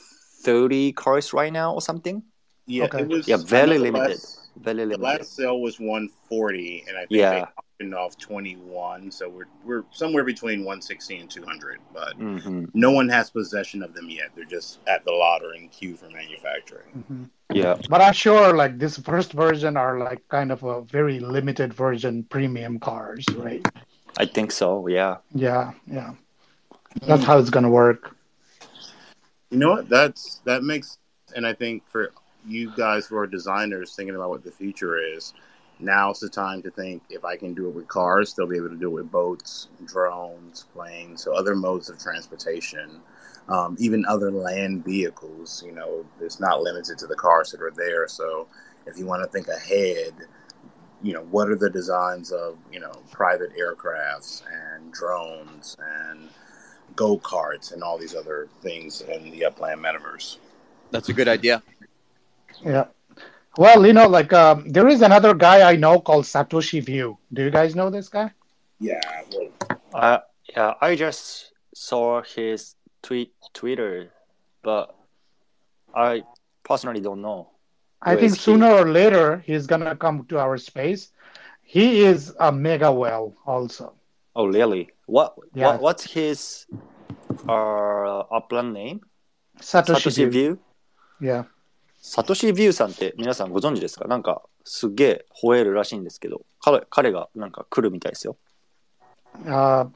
thirty cars right now or something. Yeah, Okay. it was. Yeah, very limited. last- Very The last sale was 140, and I think Yeah. they auctioned off 21. So we're we're somewhere between 160 and 200, but hmm no one has possession of them yet. They're just at the lot or in queue for manufacturing. Mhm. Yeah, But I'm sure like this first version are like kind of a very limited version premium cars, right? I think so. Yeah. Yeah, yeah. That's how it's gonna work. You know what? That's that makes, and I think for you guys who are designers thinking about what the future is, now's the time to think if I can do it with cars, they'll be able to do it with boats, drones, planes, so other modes of transportation, um, even other land vehicles. You know, it's not limited to the cars that are there. So if you want to think ahead, you know, what are the designs of you know private aircrafts and drones and go karts and all these other things in the upland metaverse. That's a good idea. Yeah. Well, you know, like um, there is another guy I know called Satoshi View. Do you guys know this guy? Yeah, well, Uh, yeah, I just saw his tweet Twitter, but I personally don't know. I think is he? sooner or later he's gonna come to our space. He is a mega well also. Oh, really? What? Yeah. What? What's his uh upland name? Satoshi, Satoshi View. View. Yeah. サトシビューさんって皆さんご存知ですかなんかすげえ吠えるらしいんですけど彼彼がなんか来るみたいですよ。Uh,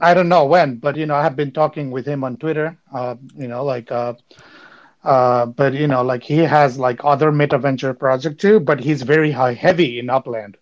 I don't know when, but you know, I have been talking with him on Twitter. Uh, you know, like, uh, uh, but you know, like he has like other meta venture project too, but he's very high heavy in upland.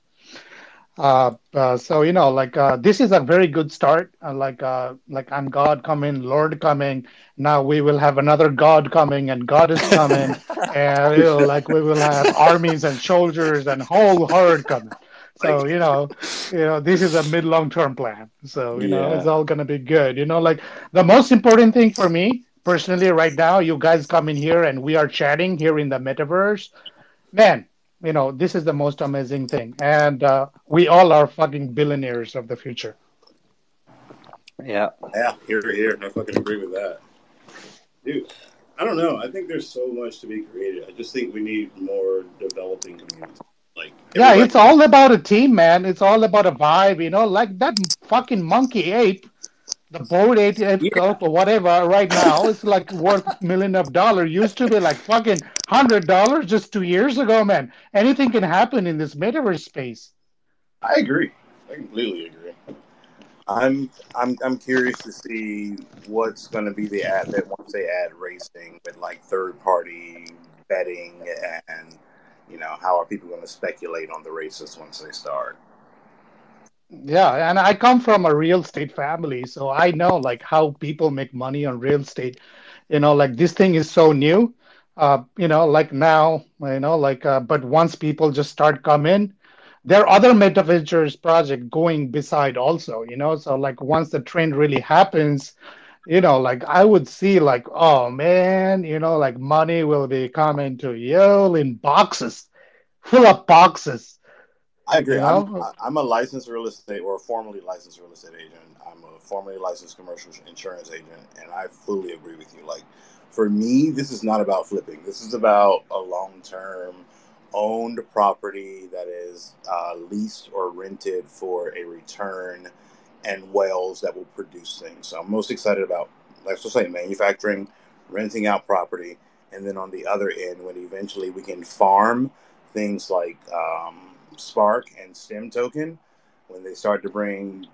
Uh, uh, so you know, like uh, this is a very good start. Uh, like, uh, like I'm God coming, Lord coming. Now we will have another God coming, and God is coming, and you know, like we will have armies and soldiers and whole herd coming. So you know, you know, this is a mid long term plan. So you know, it's all gonna be good. You know, like the most important thing for me personally right now, you guys come in here and we are chatting here in the metaverse. Man, you know, this is the most amazing thing, and uh, we all are fucking billionaires of the future. Yeah. yeah, here, here. I fucking agree with that. Dude, I don't know. I think there's so much to be created. I just think we need more developing communities. Like, Yeah, it's all about a team, man. It's all about a vibe, you know, like that fucking monkey ape, the boat ape, ape Yeah. cult or whatever. Right now, it's like worth million of dollar. Used to be like fucking hundred dollars just two years ago, man. Anything can happen in this metaverse space. I agree. I completely agree. I'm I'm I'm curious to see what's going to be the ad that once they add racing with like third party betting and you know how are people going to speculate on the races once they start. Yeah, and I come from a real estate family, so I know like how people make money on real estate. You know, like this thing is so new. uh, you know, like now, you know, like, uh, but once people just start coming, there are other MetaVentures project going beside also, you know. So like once the trend really happens, you know, like I would see like, oh man, you know, like money will be coming to you in boxes, full of boxes. I agree. You I'm. I- I'm a licensed real estate or formerly licensed real estate agent. I'm a formerly licensed commercial insurance agent, and I fully agree with you. Like, for me, this is not about flipping. This is about a long term owned property that is uh, leased or rented for a return and wells that will produce things. So I'm most excited about, let's just say, manufacturing, renting out property, and then on the other end, when eventually we can farm things like um, Spark and Stem Token, when they start to bring,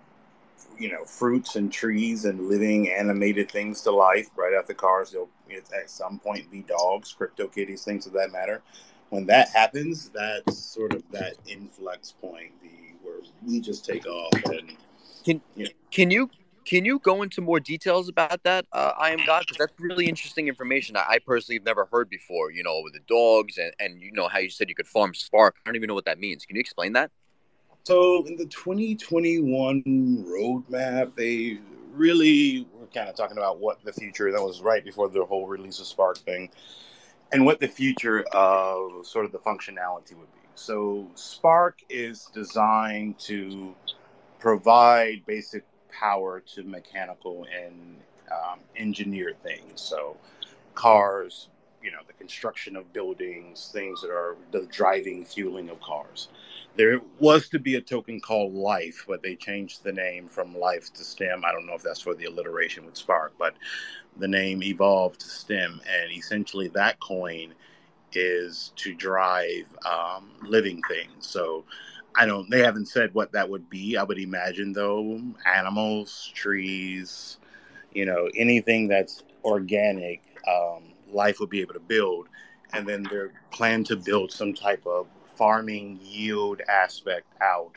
you know, fruits and trees and living animated things to life. Right out after cars, they'll at some point be dogs, crypto kitties, things of that matter. When that happens, that's sort of that influx point, the where we just take off and Can you can you go into more details about that? Uh, I am God because that's really interesting information. I, I personally have never heard before. You know, with the dogs and and you know how you said you could farm Spark. I don't even know what that means. Can you explain that? So in the 2021 roadmap, they really were kind of talking about what the future. That was right before the whole release of Spark thing, and what the future of sort of the functionality would be. So Spark is designed to provide basic power to mechanical and um, engineered things. So cars, you know, the construction of buildings, things that are the driving, fueling of cars. There was to be a token called Life, but they changed the name from Life to STEM. I don't know if that's for the alliteration with Spark, but the name evolved to STEM, and essentially that coin is to drive um, living things. So I don't. They haven't said what that would be. I would imagine though, animals, trees, you know, anything that's organic, um, life would be able to build. And then they're plan to build some type of farming yield aspect out,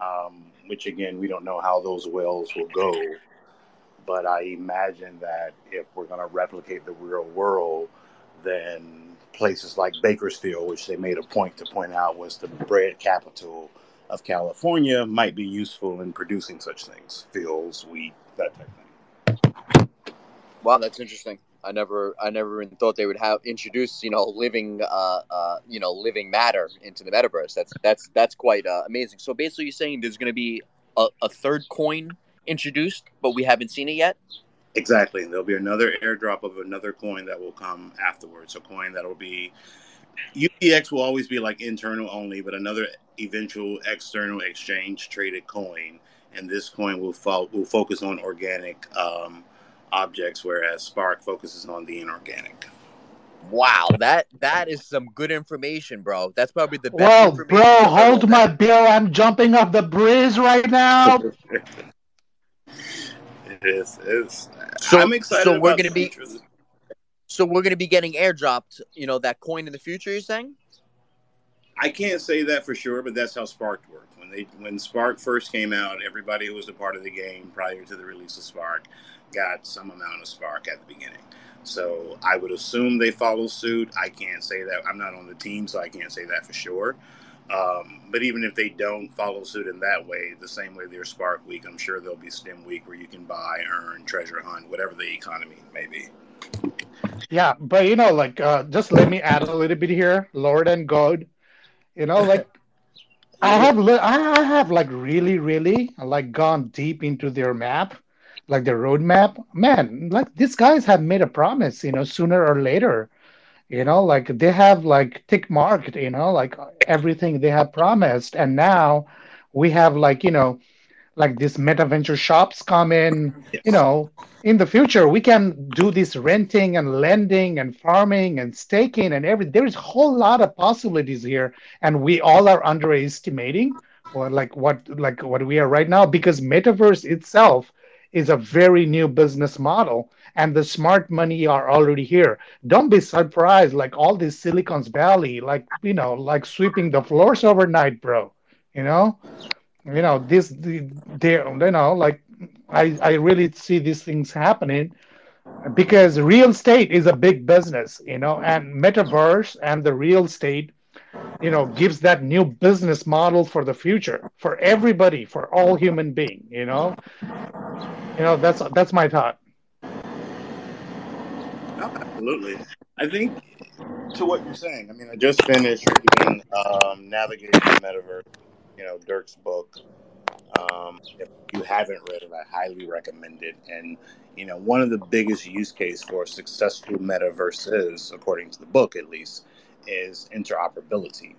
um, which again, we don't know how those wells will go. But I imagine that if we're going to replicate the real world, then places like Bakersfield, which they made a point to point out was the bread capital of California, might be useful in producing such things fields, wheat, that type of thing. Wow, that's interesting. I never, I never even thought they would have introduced, you know, living, uh, uh, you know, living matter into the metaverse. That's that's that's quite uh, amazing. So basically, you're saying there's going to be a, a third coin introduced, but we haven't seen it yet. Exactly. There'll be another airdrop of another coin that will come afterwards. A coin that'll be UPX will always be like internal only, but another eventual external exchange traded coin. And this coin will fo- will focus on organic um, objects, whereas Spark focuses on the inorganic. Wow, that that is some good information, bro. That's probably the best. Well, information bro, hold my bill. I'm jumping off the bridge right now. It's, it's, So- I'm excited. so we're gonna be-. So we're going to be getting airdropped, you know, that coin in the future. You're saying? I can't say that for sure, but that's how Spark worked. When they when Spark first came out, everybody who was a part of the game prior to the release of Spark got some amount of Spark at the beginning. So I would assume they follow suit. I can't say that. I'm not on the team, so I can't say that for sure. Um, but even if they don't follow suit in that way, the same way there's Spark Week, I'm sure there'll be STEM Week where you can buy, earn, treasure hunt, whatever the economy may be. Yeah, but you know, like, uh, just let me add a little bit here, Lord and God. You know, like, I have, li- I have like really, really like gone deep into their map, like their roadmap. Man, like these guys have made a promise. You know, sooner or later. You know, like they have like tick marked. You know, like everything they have promised, and now we have like you know, like these meta venture shops come in you know. In the future we can do this renting and lending and farming and staking and every there's a whole lot of possibilities here. And we all are underestimating or like what like what we are right now because metaverse itself is a very new business model and the smart money are already here don't be surprised like all this silicon's valley like you know like sweeping the floors overnight bro you know you know this the, they you know like I, I really see these things happening because real estate is a big business, you know, and metaverse and the real estate, you know, gives that new business model for the future for everybody, for all human being, you know. You know, that's that's my thought. Absolutely. I think to what you're saying. I mean, I just finished reading um, Navigating the Metaverse, you know, Dirk's book. Um, if you haven't read it, I highly recommend it. And you know, one of the biggest use case for successful metaverse is, according to the book at least, is interoperability.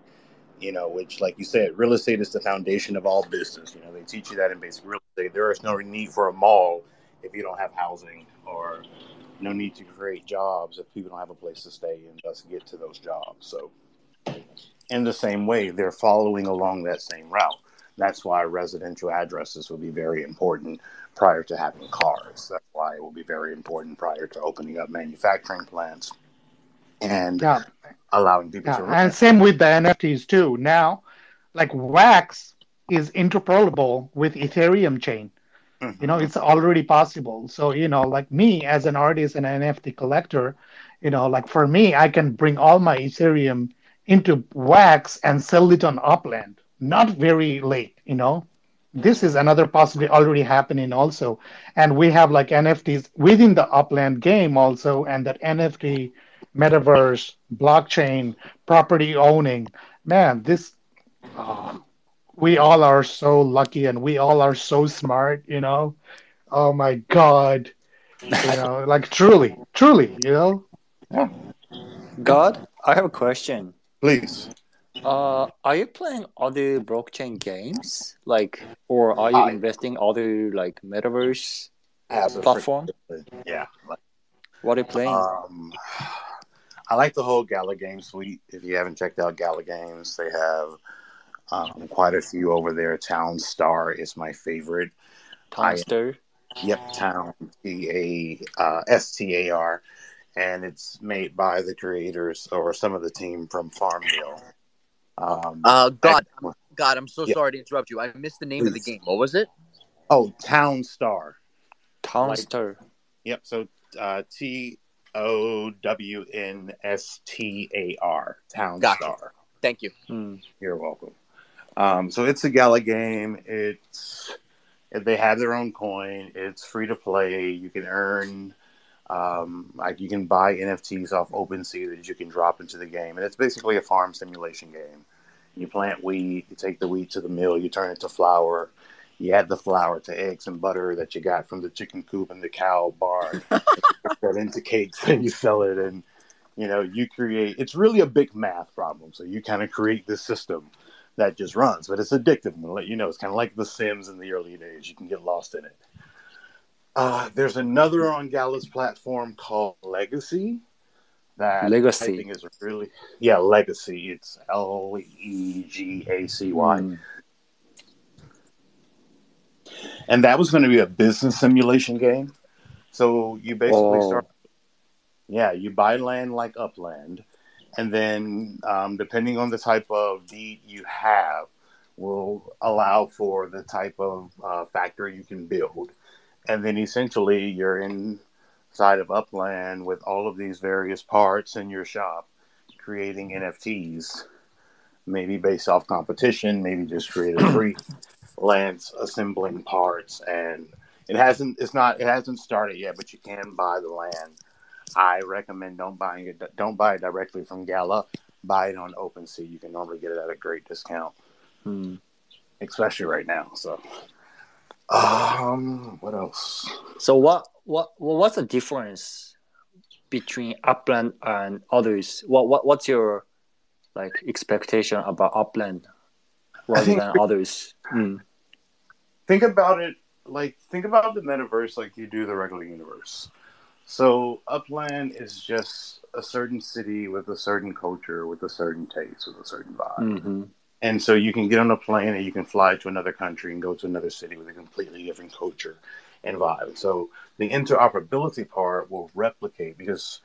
You know, which, like you said, real estate is the foundation of all business. You know, they teach you that in basic real estate. There is no need for a mall if you don't have housing or no need to create jobs if people don't have a place to stay and thus get to those jobs. So, in the same way, they're following along that same route. That's why residential addresses will be very important prior to having cars. That's why it will be very important prior to opening up manufacturing plants and Yeah. allowing people Yeah, to and same with the NFTs too. Now, like Wax is interoperable with Ethereum chain. Mhm. You know, it's already possible. So, you know, like me as an artist and an NFT collector, you know, like for me, I can bring all my Ethereum into Wax and sell it on Upland. Not very late, you know. This is another possibility already happening also. And we have like NFTs within the Upland game also, and that NFT metaverse, blockchain, property owning. Man, this oh, we all are so lucky and we all are so smart, you know. Oh my God. You know, like truly, truly, you know. Yeah. God, I have a question. Please. Uh, are you playing other blockchain games, like, or are you I- investing other like metaverse? Platform? Yeah. What are you playing? Um, I like the whole Gala Game Suite. If you haven't checked out Gala Games, they have um, quite a few over there. Town Star is my favorite. I- Townster. Yep, Town T A uh, S T A R, and it's made by the creators or some of the team from Farmville. Um, Uh, God, excellent. God, I'm so Yeah. sorry to interrupt you. I missed the name of the game. What was it? oh, Town Star. town Townster. Yep. So uh, T O W N S T A R. Town Gotcha. Star. Thank you. Hmm. You're welcome. Um, so it's a gala game. It's they have their own coin. It's free to play. You can earn um, like you can buy NFTs off OpenSea that you can drop into the game, and it's basically a farm simulation game. You plant wheat, you take the wheat to the mill, you turn it to flour. You add the flour to eggs and butter that you got from the chicken coop and the cow barn. that into cakes and you sell it, and you know you create. It's really a big math problem. So you kind of create this system that just runs, but it's addictive. I'm let you know. It's kind of like The Sims in the early days. You can get lost in it. Uh, there's another on Gala's platform called Legacy. That Legacy. I think is really yeah Legacy. It's L E G A C Y, Hmm. and that was going to be a business simulation game. So you basically Oh. start. Yeah, you buy land like Upland, and then um, depending on the type of deed you have, will allow for the type of uh, factory you can build, and then essentially you're inside of Upland with all of these various parts in your shop, creating NFTs, maybe based off competition, maybe just create a free lands assembling parts and it hasn't it's not it hasn't started yet but you can buy the land i recommend don't buying it don't buy it directly from gala buy it on OpenSea. You can normally get it at a great discount, Hmm. especially right now. So, um, what else? So what what what's the difference between Upland and others? What what what's your like expectation about Upland rather than others? Mm. think about it like think about the metaverse like you do the regular universe. So Upland is just a certain city with a certain culture, with a certain taste, with a certain vibe. hmm And so you can get on a plane and you can fly to another country and go to another city with a completely different culture and vibe. So the interoperability part will replicate because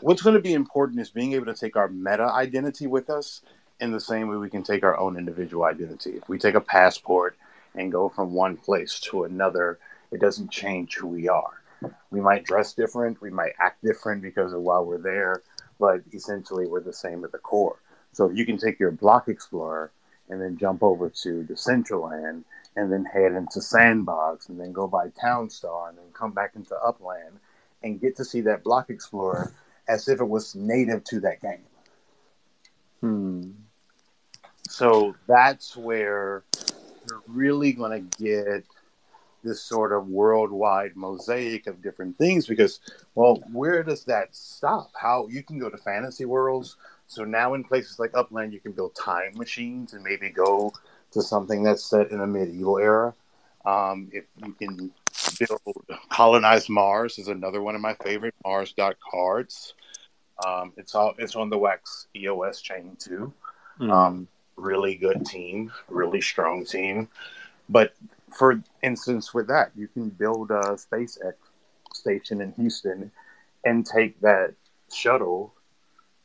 what's going to be important is being able to take our meta identity with us in the same way we can take our own individual identity. If we take a passport and go from one place to another, it doesn't change who we are. We might dress different, we might act different because of while we're there, but essentially we're the same at the core. So you can take your block explorer and then jump over to Decentraland and then head into Sandbox and then go by Town Star and then come back into Upland and get to see that block explorer as if it was native to that game. Hmm. So that's where you're really going to get this sort of worldwide mosaic of different things because, well, where does that stop? How you can go to fantasy worlds. So now in places like Upland, you can build time machines and maybe go to something that's set in a medieval era. Um, if you can build colonize Mars is another one of my favorite Mars dot cards. Um, it's all it's on the Wax EOS chain too. Hmm. Um, really good team, really strong team. But for instance, with that, you can build a SpaceX station in Houston and take that shuttle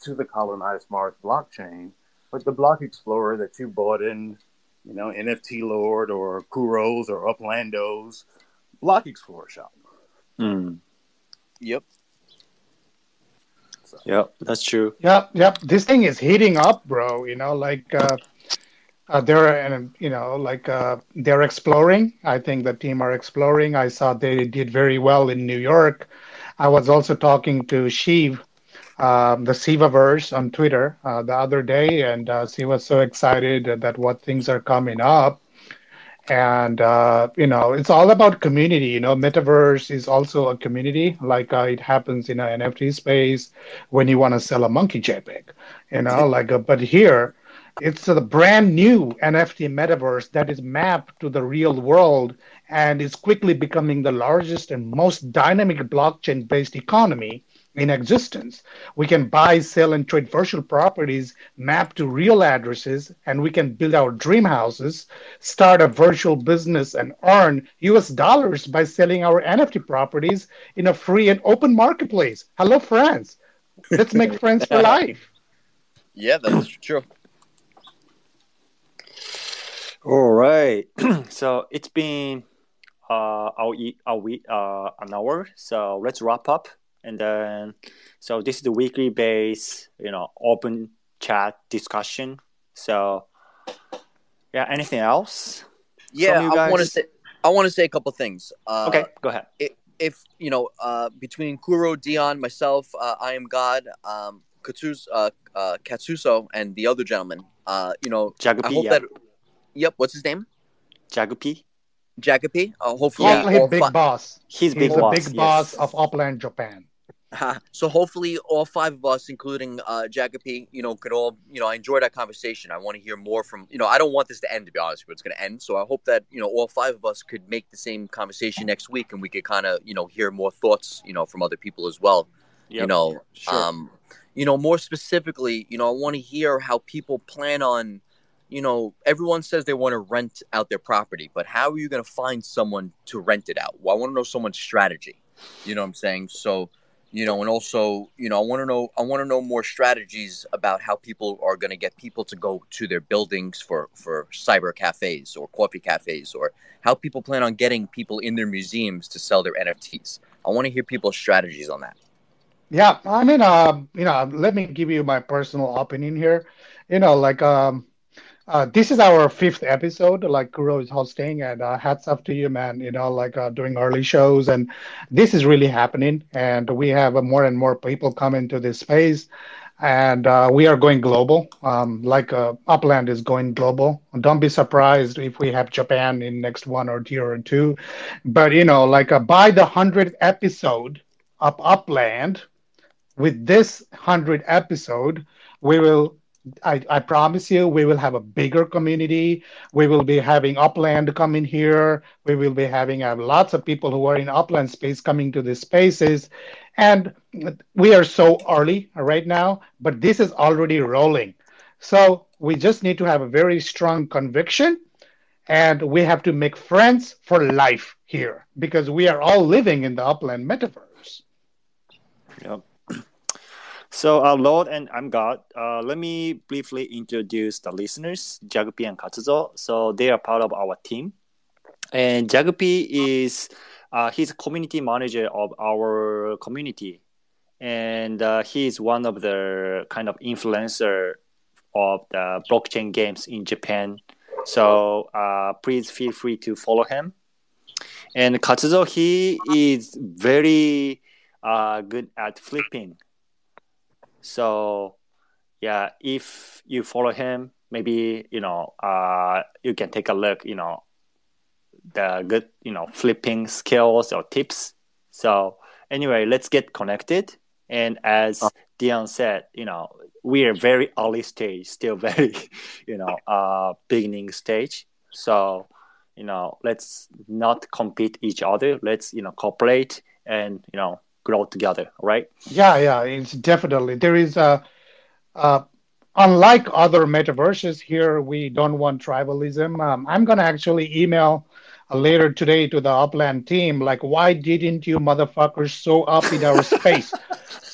to the colonized Mars blockchain. But the block explorer that you bought in, you know, NFT Lord or Kuros or Uplandos, block explorer shop. Hmm. Yep. So, Yep, that's true. Yep, yep. This thing is heating up, bro. You know, like uh, uh, they're and you know, like uh, they're exploring. I think the team are exploring. I saw they did very well in New York. I was also talking to Shiv, um, the Sivaverse on Twitter uh, the other day, and uh, she was so excited that what things are coming up. And uh, you know, it's all about community. You know, metaverse is also a community, like uh, it happens in an NFT space when you want to sell a monkey JPEG. You know, like, but here, it's a brand new NFT metaverse that is mapped to the real world and is quickly becoming the largest and most dynamic blockchain-based economy in existence. We can buy, sell, and trade virtual properties mapped to real addresses, and we can build our dream houses, start a virtual business, and earn US dollars by selling our NFT properties in a free and open marketplace. Hello, friends. Let's make friends for life. Yeah, that's true. All right. so it's been uh our our week uh an hour. So let's wrap up and then so this is the weekly base, you know, open chat discussion. So yeah, anything else? Yeah, I want to say I want to say a couple things. Uh, okay, go ahead. if you know, uh, between Kuro, Dion, myself, uh, I am God, um, Katsus, uh, uh, Katsuso, and the other gentleman, uh, you know, I hope yeah. that. Yep, what's his name? Jagupi. Jagapi. Uh, hopefully, Yeah. Hopefully, big fi- boss. He's He's big the boss. big yes. boss of Upland, Japan. so hopefully all five of us, including uh, Jagapi, you know, could all, you know, I enjoyed that conversation. I want to hear more from, you know, I don't want this to end, to be honest, but it's going to end. So I hope that, you know, all five of us could make the same conversation next week and we could kind of, you know, hear more thoughts, you know, from other people as well. You know, Sure. um, you know, more specifically, you know, I want to hear how people plan on, you know, everyone says they want to rent out their property, but how are you going to find someone to rent it out? Well, I want to know someone's strategy. You know what I'm saying? So, you know, and also, you know, I want to know, I want to know more strategies about how people are going to get people to go to their buildings for for cyber cafes or coffee cafes, or how people plan on getting people in their museums to sell their NFTs. I want to hear people's strategies on that. Yeah, I mean, uh, you know, let me give you my personal opinion here. You know, like, um, uh, this is our fifth episode, like Kuro is hosting, and uh, hats off to you, man. You know, like uh, doing early shows, and this is really happening, and we have uh, more and more people come into this space, and uh, we are going global. Um, like uh, Upland is going global. Don't be surprised if we have Japan in next one or year or two, but you know, like by the hundredth episode of Upland with this 100 episode we will I, I promise you we will have a bigger community. We will be having upland coming here. We will be having uh, lots of people who are in upland space coming to these spaces. And we are so early right now but this is already rolling. So we just need to have a very strong conviction and we have to make friends for life here because we are all living in the upland metaverse. Yep. So, uh, Lord and I'm God. Uh, let me briefly introduce the listeners, Jagupi and Katsuzo. So, they are part of our team. And Jagupi is uh, he's community manager of our community, and uh, he's one of the kind of influencer of the blockchain games in Japan. So uh, please feel free to follow him. And Katsuzo, he is very uh, good at flipping. So yeah, if you follow him, maybe you know uh, you can take a look. You know the good you know flipping skills or tips. So anyway, let's get connected. And as Dion said, you know we are very early stage, still very you know uh, beginning stage. So you know let's not compete each other. Let's you know cooperate and you know grow together. Right? Yeah, yeah, it's definitely there is a. Uh, unlike other metaverses, here we don't want tribalism. Um, I'm gonna actually email uh, later today to the Upland team, like, why didn't you motherfuckers show up in our space?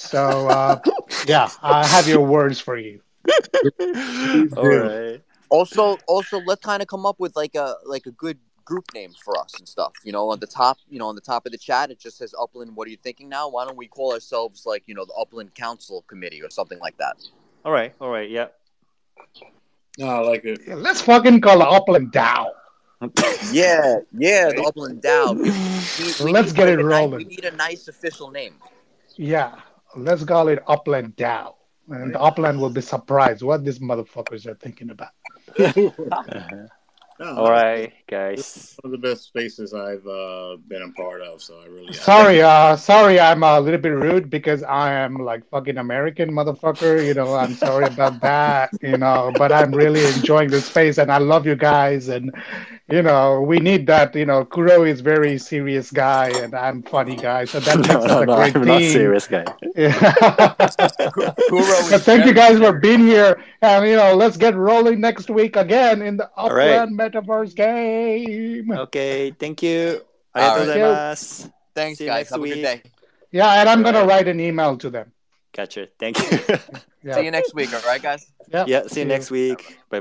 So uh, yeah, I have your words for you. All right. Also, also, let's kind of come up with like a like a good group name for us and stuff. You know, on the top, you know, on the top of the chat, it just says Upland. What are you thinking now? Why don't we call ourselves like you know the Upland Council Committee or something like that? All right. All right. Yeah. No, I like it. Yeah, let's fucking call it Upland DAO. Yeah, yeah, the Upland DAO. We- we- we Let's get it a ni- rolling. we need a nice official name. Yeah, let's call it Upland DAO. And the Upland will be surprised what these motherfuckers are thinking about. No, All right, guys. One of the best spaces I've uh, been a part of, so I really. Sorry, uh, sorry, I'm a little bit rude because I am like fucking American motherfucker. You know, I'm sorry about that. You know, but I'm really enjoying this space, and I love you guys. And you know, we need that. You know, Kuro is very serious guy, and I'm funny guy, so that makes no, us no, a no, great I'm team. not serious, guy. Yeah. Kuro is But thank you very- guys for being here, and you know, let's get rolling next week again in the Upland. All right. Upland Metaverse game. Okay, thank you. Arigatou right. gozaimasu. Thanks, See you guys. next Have a good day. Yeah, and I'm gonna write an email to them. Gotcha. Thank you. Yeah. See you next week. All right, guys. Yeah. yeah, see you next week. Bye